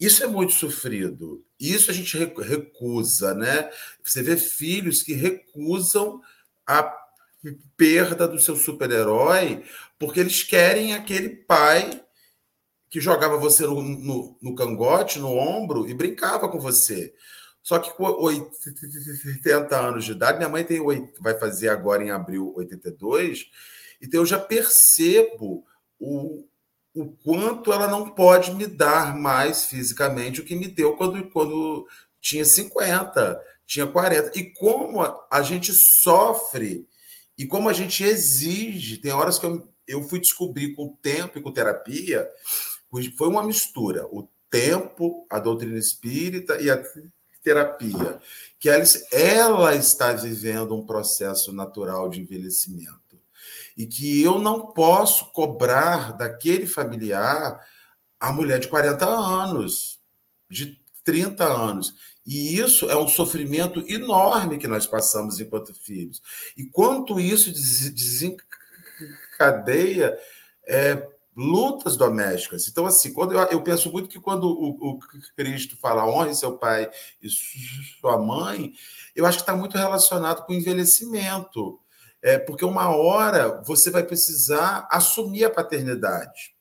Isso é muito sofrido. Isso a gente recusa, né? Você vê filhos que recusam a perda do seu super-herói porque eles querem aquele pai que jogava você no, no, no, cangote, no ombro e brincava com você. Só que com 80 anos de idade, minha mãe tem vai fazer agora em abril 82, então eu já percebo o, o quanto ela não pode me dar mais fisicamente o que me deu quando, quando tinha 50, tinha 40. E como a, gente sofre e como a gente exige, tem horas que eu, eu fui descobrir com o tempo e com terapia, foi uma mistura. O tempo, a doutrina espírita e a terapia, que ela, ela está vivendo um processo natural de envelhecimento e que eu não posso cobrar daquele familiar a mulher de 40 anos, de 30 anos. E isso é um sofrimento enorme que nós passamos enquanto filhos. E quanto isso desencadeia é, lutas domésticas. Então, assim, quando eu, eu penso muito que quando o, o, Cristo fala honre seu pai e sua mãe, eu acho que está muito relacionado com o envelhecimento. É, porque uma hora você vai precisar assumir a paternidade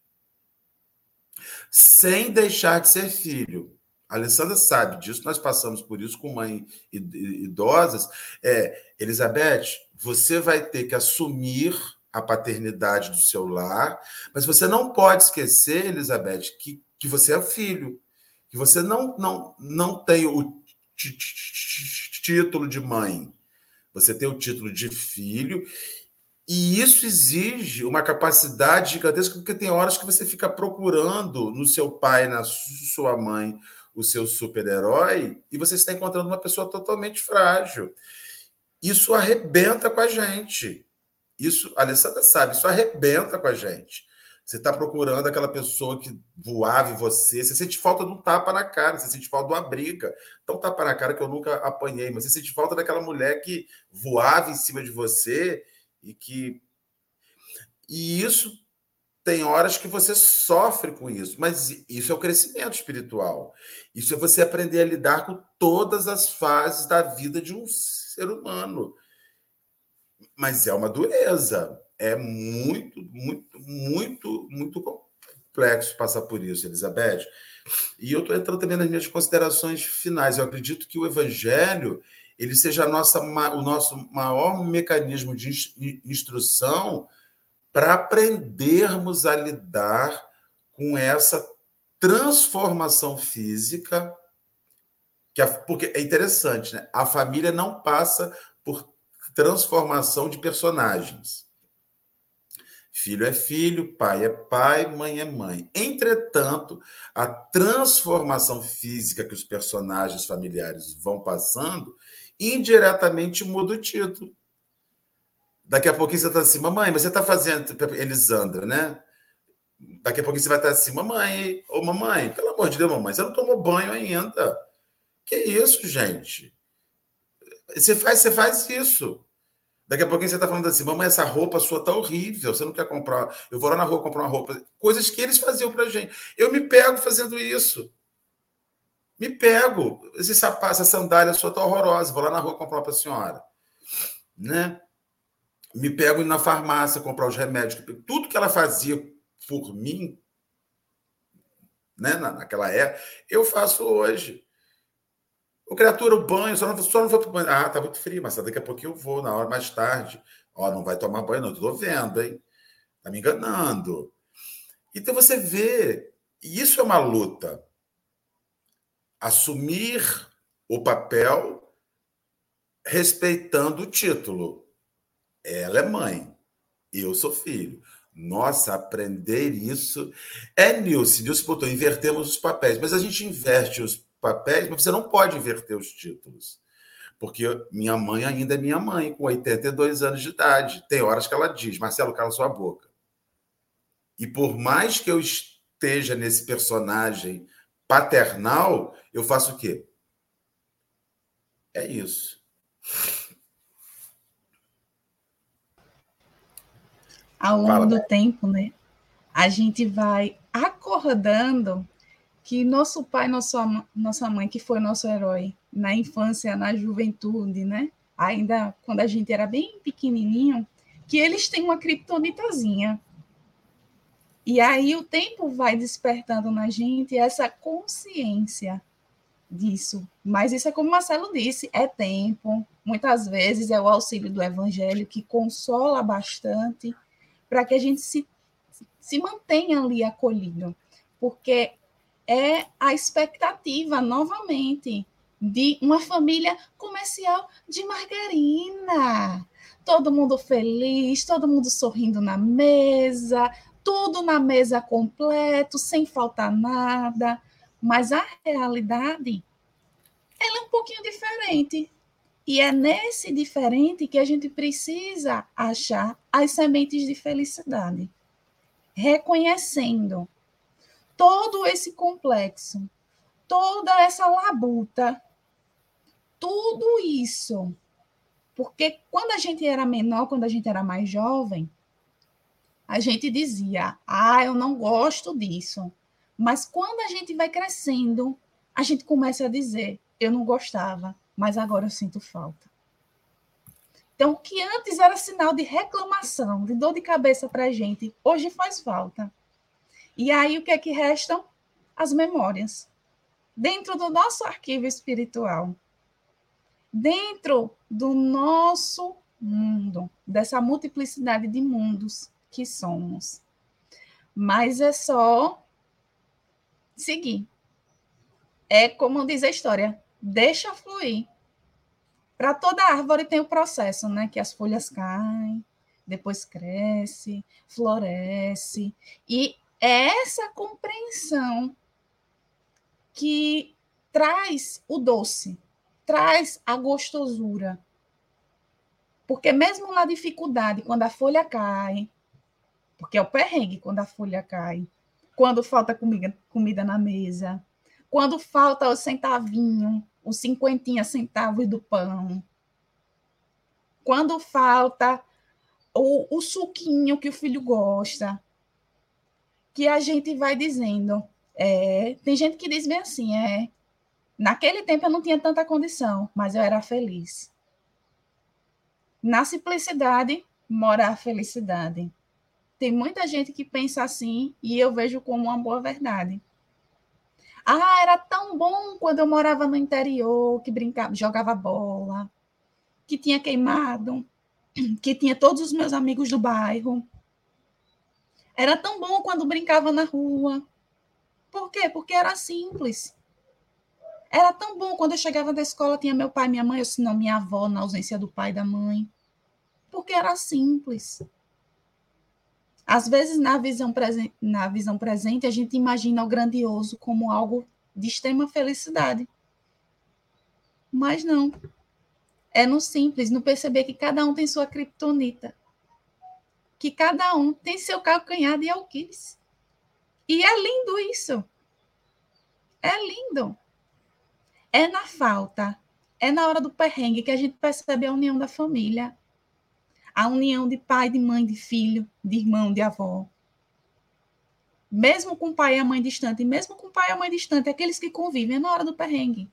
sem deixar de ser filho. A Alessandra sabe disso, nós passamos por isso com mães idosas. É, Elizabeth, você vai ter que assumir a paternidade do seu lar, mas você não pode esquecer, Elizabeth, que, que você é filho, que você não, não, não tem o título de mãe, você tem o título de filho, e isso exige uma capacidade gigantesca, porque tem horas que você fica procurando no seu pai, na sua mãe, o seu super-herói, e você está encontrando uma pessoa totalmente frágil. Isso arrebenta com a gente. Isso, a Alessandra sabe, isso arrebenta com a gente. Você está procurando aquela pessoa que voava em você, você sente falta um tapa na cara, você sente falta de uma briga. Então, tapa na cara que eu nunca apanhei, mas você sente falta daquela mulher que voava em cima de você e que. E isso tem horas que você sofre com isso, mas isso é o crescimento espiritual. Isso é você aprender a lidar com todas as fases da vida de um ser humano. Mas é uma dureza é muito, muito, muito, muito complexo passar por isso, Elizabeth. E eu estou entrando também nas minhas considerações finais. Eu acredito que o Evangelho ele seja nossa, o nosso maior mecanismo de instrução para aprendermos a lidar com essa transformação física, que a, porque é interessante, né? A família não passa por transformação de personagens Filho é filho, pai é pai, mãe é mãe. Entretanto, a transformação física que os personagens familiares vão passando indiretamente muda o título. Daqui a pouquinho você está assim, mamãe, mas você está fazendo. Elisandra, né? Daqui a pouquinho você vai estar assim, mamãe, ô mamãe, pelo amor de Deus, mamãe, você não tomou banho ainda. Que isso, gente? Você faz, você faz isso. Daqui a pouquinho você está falando assim, mamãe, essa roupa sua tá horrível, você não quer comprar. Eu vou lá na rua comprar uma roupa. Coisas que eles faziam pra gente. Eu me pego fazendo isso. Me pego. Esse sapato, essa sandália sua tá horrorosa. Vou lá na rua comprar para a senhora. Né? Me pego na farmácia comprar os remédios. Tudo que ela fazia por mim, né, naquela época, eu faço hoje. O criatura, o banho, só não, só não vou para banho. Ah, tá muito frio, mas daqui a pouquinho eu vou, na hora mais tarde. Ó, não vai tomar banho, não, estou vendo, hein? Tá me enganando. Então você vê, e isso é uma luta. Assumir o papel respeitando o título. Ela é mãe, eu sou filho. Nossa, aprender isso. É, Nilce, Nilce botou, invertemos os papéis, mas a gente inverte os papéis, mas você não pode inverter os títulos. Porque minha mãe ainda é minha mãe, com 82 anos de idade. Tem horas que ela diz, Marcelo, cala sua boca. E por mais que eu esteja nesse personagem paternal, eu faço o quê? É isso. Ao longo Fala, do tempo, né? A gente vai acordando que nosso pai, nossa, nossa mãe, que foi nosso herói na infância, na juventude, né? Ainda quando a gente era bem pequenininho, que eles têm uma criptonitazinha. E aí o tempo vai despertando na gente essa consciência disso. Mas isso é como Marcelo disse, é tempo. Muitas vezes é o auxílio do evangelho que consola bastante para que a gente se, se mantenha ali acolhido. Porque é a expectativa, novamente, de uma família comercial de margarina. Todo mundo feliz, todo mundo sorrindo na mesa, tudo na mesa completo, sem faltar nada. Mas a realidade, ela é um pouquinho diferente. E é nesse diferente que a gente precisa achar as sementes de felicidade. Reconhecendo todo esse complexo, toda essa labuta, tudo isso. Porque quando a gente era menor, quando a gente era mais jovem, a gente dizia: ah, eu não gosto disso. Mas quando a gente vai crescendo, a gente começa a dizer: eu não gostava, mas agora eu sinto falta. Então, o que antes era sinal de reclamação, de dor de cabeça para a gente, hoje faz falta. E aí o que é que restam? As memórias. Dentro do nosso arquivo espiritual. Dentro do nosso mundo, dessa multiplicidade de mundos que somos. Mas é só seguir. É como diz a história, deixa fluir. Para toda árvore tem o processo, né? Que as folhas caem, depois cresce, floresce. E é essa compreensão que traz o doce, traz a gostosura. Porque mesmo na dificuldade, quando a folha cai, porque é o perrengue quando a folha cai, quando falta comida, comida na mesa, quando falta o centavinho, os cinquentinha centavos do pão, quando falta o, o suquinho que o filho gosta, que a gente vai dizendo. É, tem gente que diz bem assim, é, naquele tempo eu não tinha tanta condição, mas eu era feliz. Na simplicidade mora a felicidade. Tem muita gente que pensa assim e eu vejo como uma boa verdade. Ah, era tão bom quando eu morava no interior, que brincava, jogava bola, que tinha queimado, que tinha todos os meus amigos do bairro. Era tão bom quando brincava na rua. Por quê? Porque era simples. Era tão bom quando eu chegava da escola, tinha meu pai, minha mãe, ou se não, minha avó, na ausência do pai e da mãe. Porque era simples. Às vezes, na visão, na visão presente, a gente imagina o grandioso como algo de extrema felicidade. Mas não. É no simples, no perceber que cada um tem sua criptonita. Que cada um tem seu calcanhar de alquiles. E é lindo isso. É lindo. É na falta, é na hora do perrengue que a gente percebe a união da família. A união de pai, de mãe, de filho, de irmão, de avó. Mesmo com o pai e a mãe distante, mesmo com o pai e a mãe distante, aqueles que convivem, é na hora do perrengue.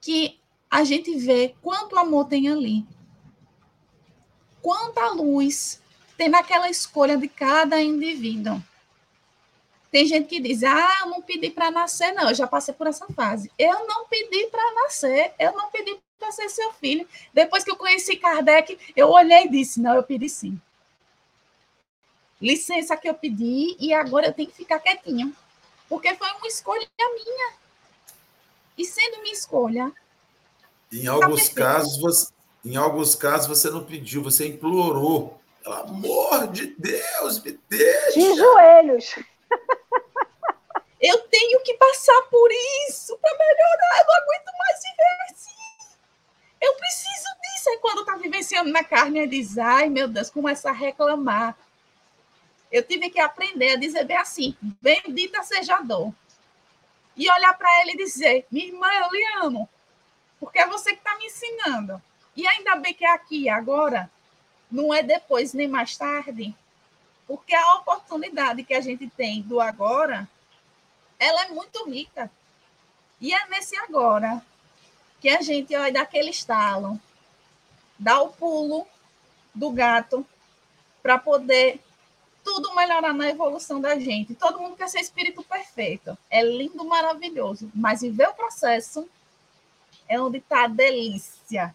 Que a gente vê quanto amor tem ali. Quanta luz tem naquela escolha de cada indivíduo. Tem gente que diz: Ah, eu não pedi para nascer, não. Eu já passei por essa fase. Eu não pedi para nascer, eu não pedi para ser seu filho. Depois que eu conheci Kardec, eu olhei e disse: Não, eu pedi sim. Licença que eu pedi e agora eu tenho que ficar quietinho. Porque foi uma escolha minha. E sendo minha escolha, em alguns casos, você, em alguns casos, você não pediu, você implorou. Pelo amor de Deus, me deixa. De joelhos. Eu tenho que passar por isso para melhorar. Eu não aguento mais viver assim. Eu preciso disso. Aí quando tá vivenciando na carne, é diz, ai meu Deus, começa a reclamar. Eu tive que aprender a dizer bem assim, bendita seja a dor. E olhar para ele e dizer, minha irmã, eu lhe amo porque é você que está me ensinando. E ainda bem que é aqui, agora, não é depois nem mais tarde, porque a oportunidade que a gente tem do agora, ela é muito rica. E é nesse agora que a gente vai dar aquele estalo, dá o pulo do gato para poder tudo melhorar na evolução da gente. Todo mundo quer ser espírito perfeito. É lindo, maravilhoso, mas viver o processo é onde está a delícia.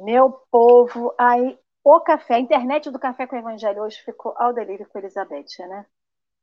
Meu povo, aí o café, a internet do Café com o Evangelho hoje ficou ao delírio com Elizabeth, né?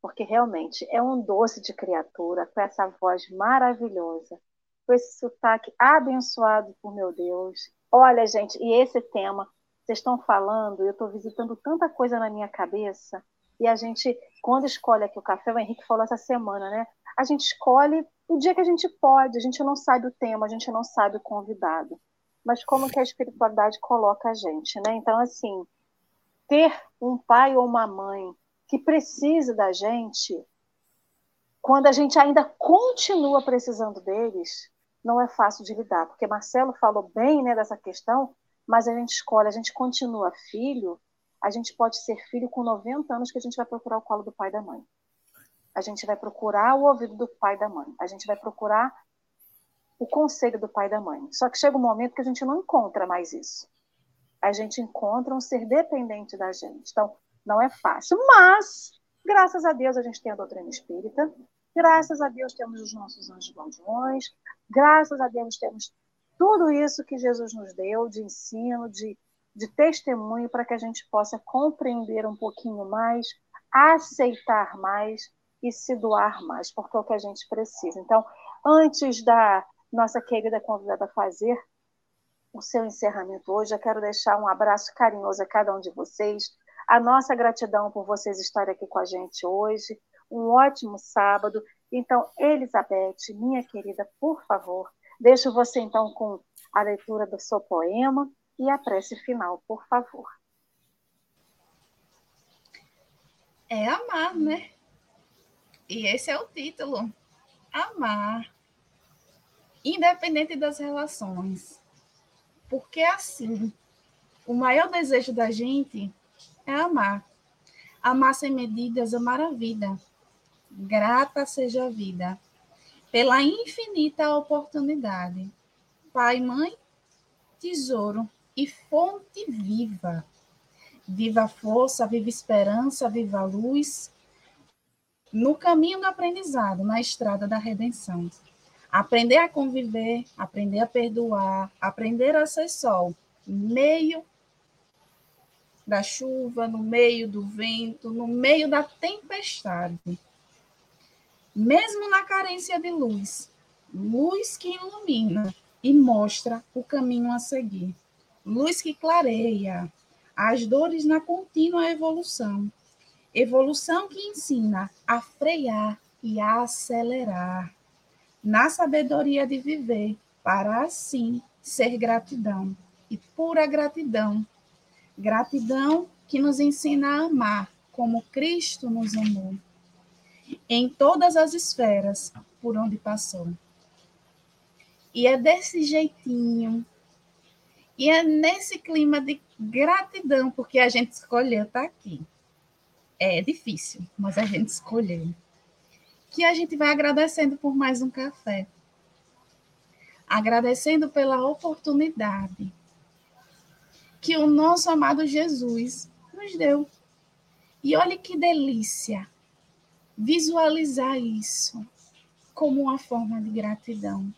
Porque realmente é um doce de criatura, com essa voz maravilhosa, com esse sotaque abençoado por meu Deus. Olha, gente, e esse tema, vocês estão falando, eu estou visitando tanta coisa na minha cabeça. E a gente, quando escolhe aqui o café, o Henrique falou essa semana, né? A gente escolhe o dia que a gente pode, a gente não sabe o tema, a gente não sabe o convidado. Mas como que a espiritualidade coloca a gente, né? Então, assim, ter um pai ou uma mãe que precisa da gente, quando a gente ainda continua precisando deles, não é fácil de lidar, porque Marcelo falou bem né, dessa questão, mas a gente escolhe, a gente continua filho a gente pode ser filho com 90 anos que a gente vai procurar o colo do pai e da mãe. A gente vai procurar o ouvido do pai e da mãe. A gente vai procurar o conselho do pai e da mãe. Só que chega um momento que a gente não encontra mais isso. A gente encontra um ser dependente da gente. Então, não é fácil. Mas, graças a Deus, a gente tem a doutrina espírita. Graças a Deus, temos os nossos anjos guardiões. Graças a Deus, temos tudo isso que Jesus nos deu de ensino, de de testemunho para que a gente possa compreender um pouquinho mais, aceitar mais e se doar mais, porque é o que a gente precisa. Então, antes da nossa querida convidada fazer o seu encerramento hoje, eu quero deixar um abraço carinhoso a cada um de vocês, a nossa gratidão por vocês estarem aqui com a gente hoje, um ótimo sábado. Então, Elizabeth, minha querida, por favor, deixo você então com a leitura do seu poema e a prece final, por favor. É amar, né? E esse é o título. Amar. Independente das relações. Porque assim, o maior desejo da gente é amar. Amar sem medidas, amar a vida. Grata seja a vida pela infinita oportunidade. Pai, mãe, tesouro e fonte viva. Viva força, viva esperança, viva luz. No caminho do aprendizado, na estrada da redenção. Aprender a conviver, aprender a perdoar, aprender a ser sol, no meio da chuva, no meio do vento, no meio da tempestade. Mesmo na carência de luz, luz que ilumina e mostra o caminho a seguir. Luz que clareia as dores na contínua evolução. Evolução que ensina a frear e a acelerar. Na sabedoria de viver, para assim ser gratidão e pura gratidão. Gratidão que nos ensina a amar como Cristo nos amou, em todas as esferas por onde passou. E é desse jeitinho, e é nesse clima de gratidão, porque a gente escolheu estar tá aqui. É difícil, mas a gente escolheu. Que a gente vai agradecendo por mais um café. Agradecendo pela oportunidade que o nosso amado Jesus nos deu. E olha que delícia visualizar isso como uma forma de gratidão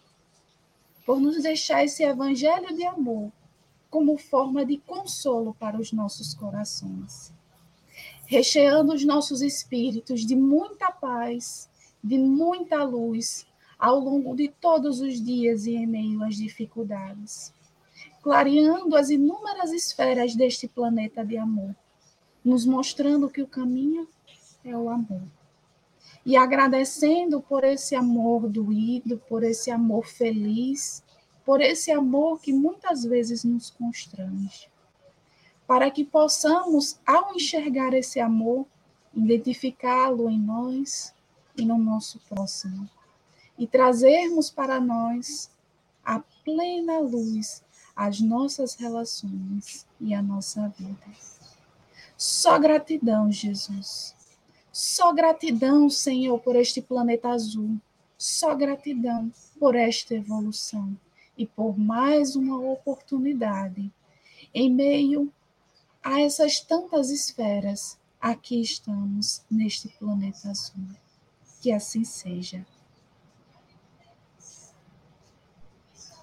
por nos deixar esse evangelho de amor como forma de consolo para os nossos corações, recheando os nossos espíritos de muita paz, de muita luz ao longo de todos os dias e em meio às dificuldades, clareando as inúmeras esferas deste planeta de amor, nos mostrando que o caminho é o amor. E agradecendo por esse amor doído, por esse amor feliz, por esse amor que muitas vezes nos constrange, para que possamos, ao enxergar esse amor, identificá-lo em nós e no nosso próximo, e trazermos para nós a plena luz as nossas relações e a nossa vida. Só gratidão, Jesus. Só gratidão, Senhor, por este planeta azul. Só gratidão por esta evolução e por mais uma oportunidade. Em meio a essas tantas esferas, aqui estamos neste planeta azul. Que assim seja.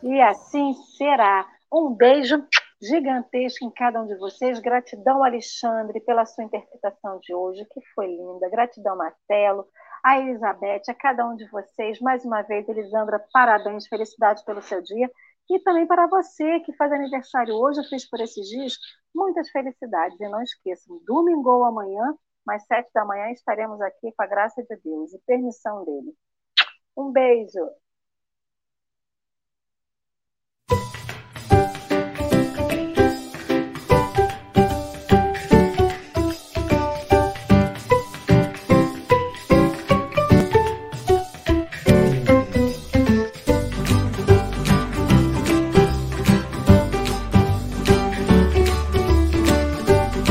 E assim será. Um beijo gigantesco em cada um de vocês. Gratidão, Alexandre, pela sua interpretação de hoje, que foi linda. Gratidão, Marcelo a Elizabeth, a cada um de vocês. Mais uma vez, Elisandra, parabéns, felicidade pelo seu dia. E também para você que faz aniversário hoje, eu fiz por esses dias, muitas felicidades. E não esqueçam, domingo ou amanhã, mais sete da manhã, estaremos aqui com a graça de Deus e permissão dele. Um beijo!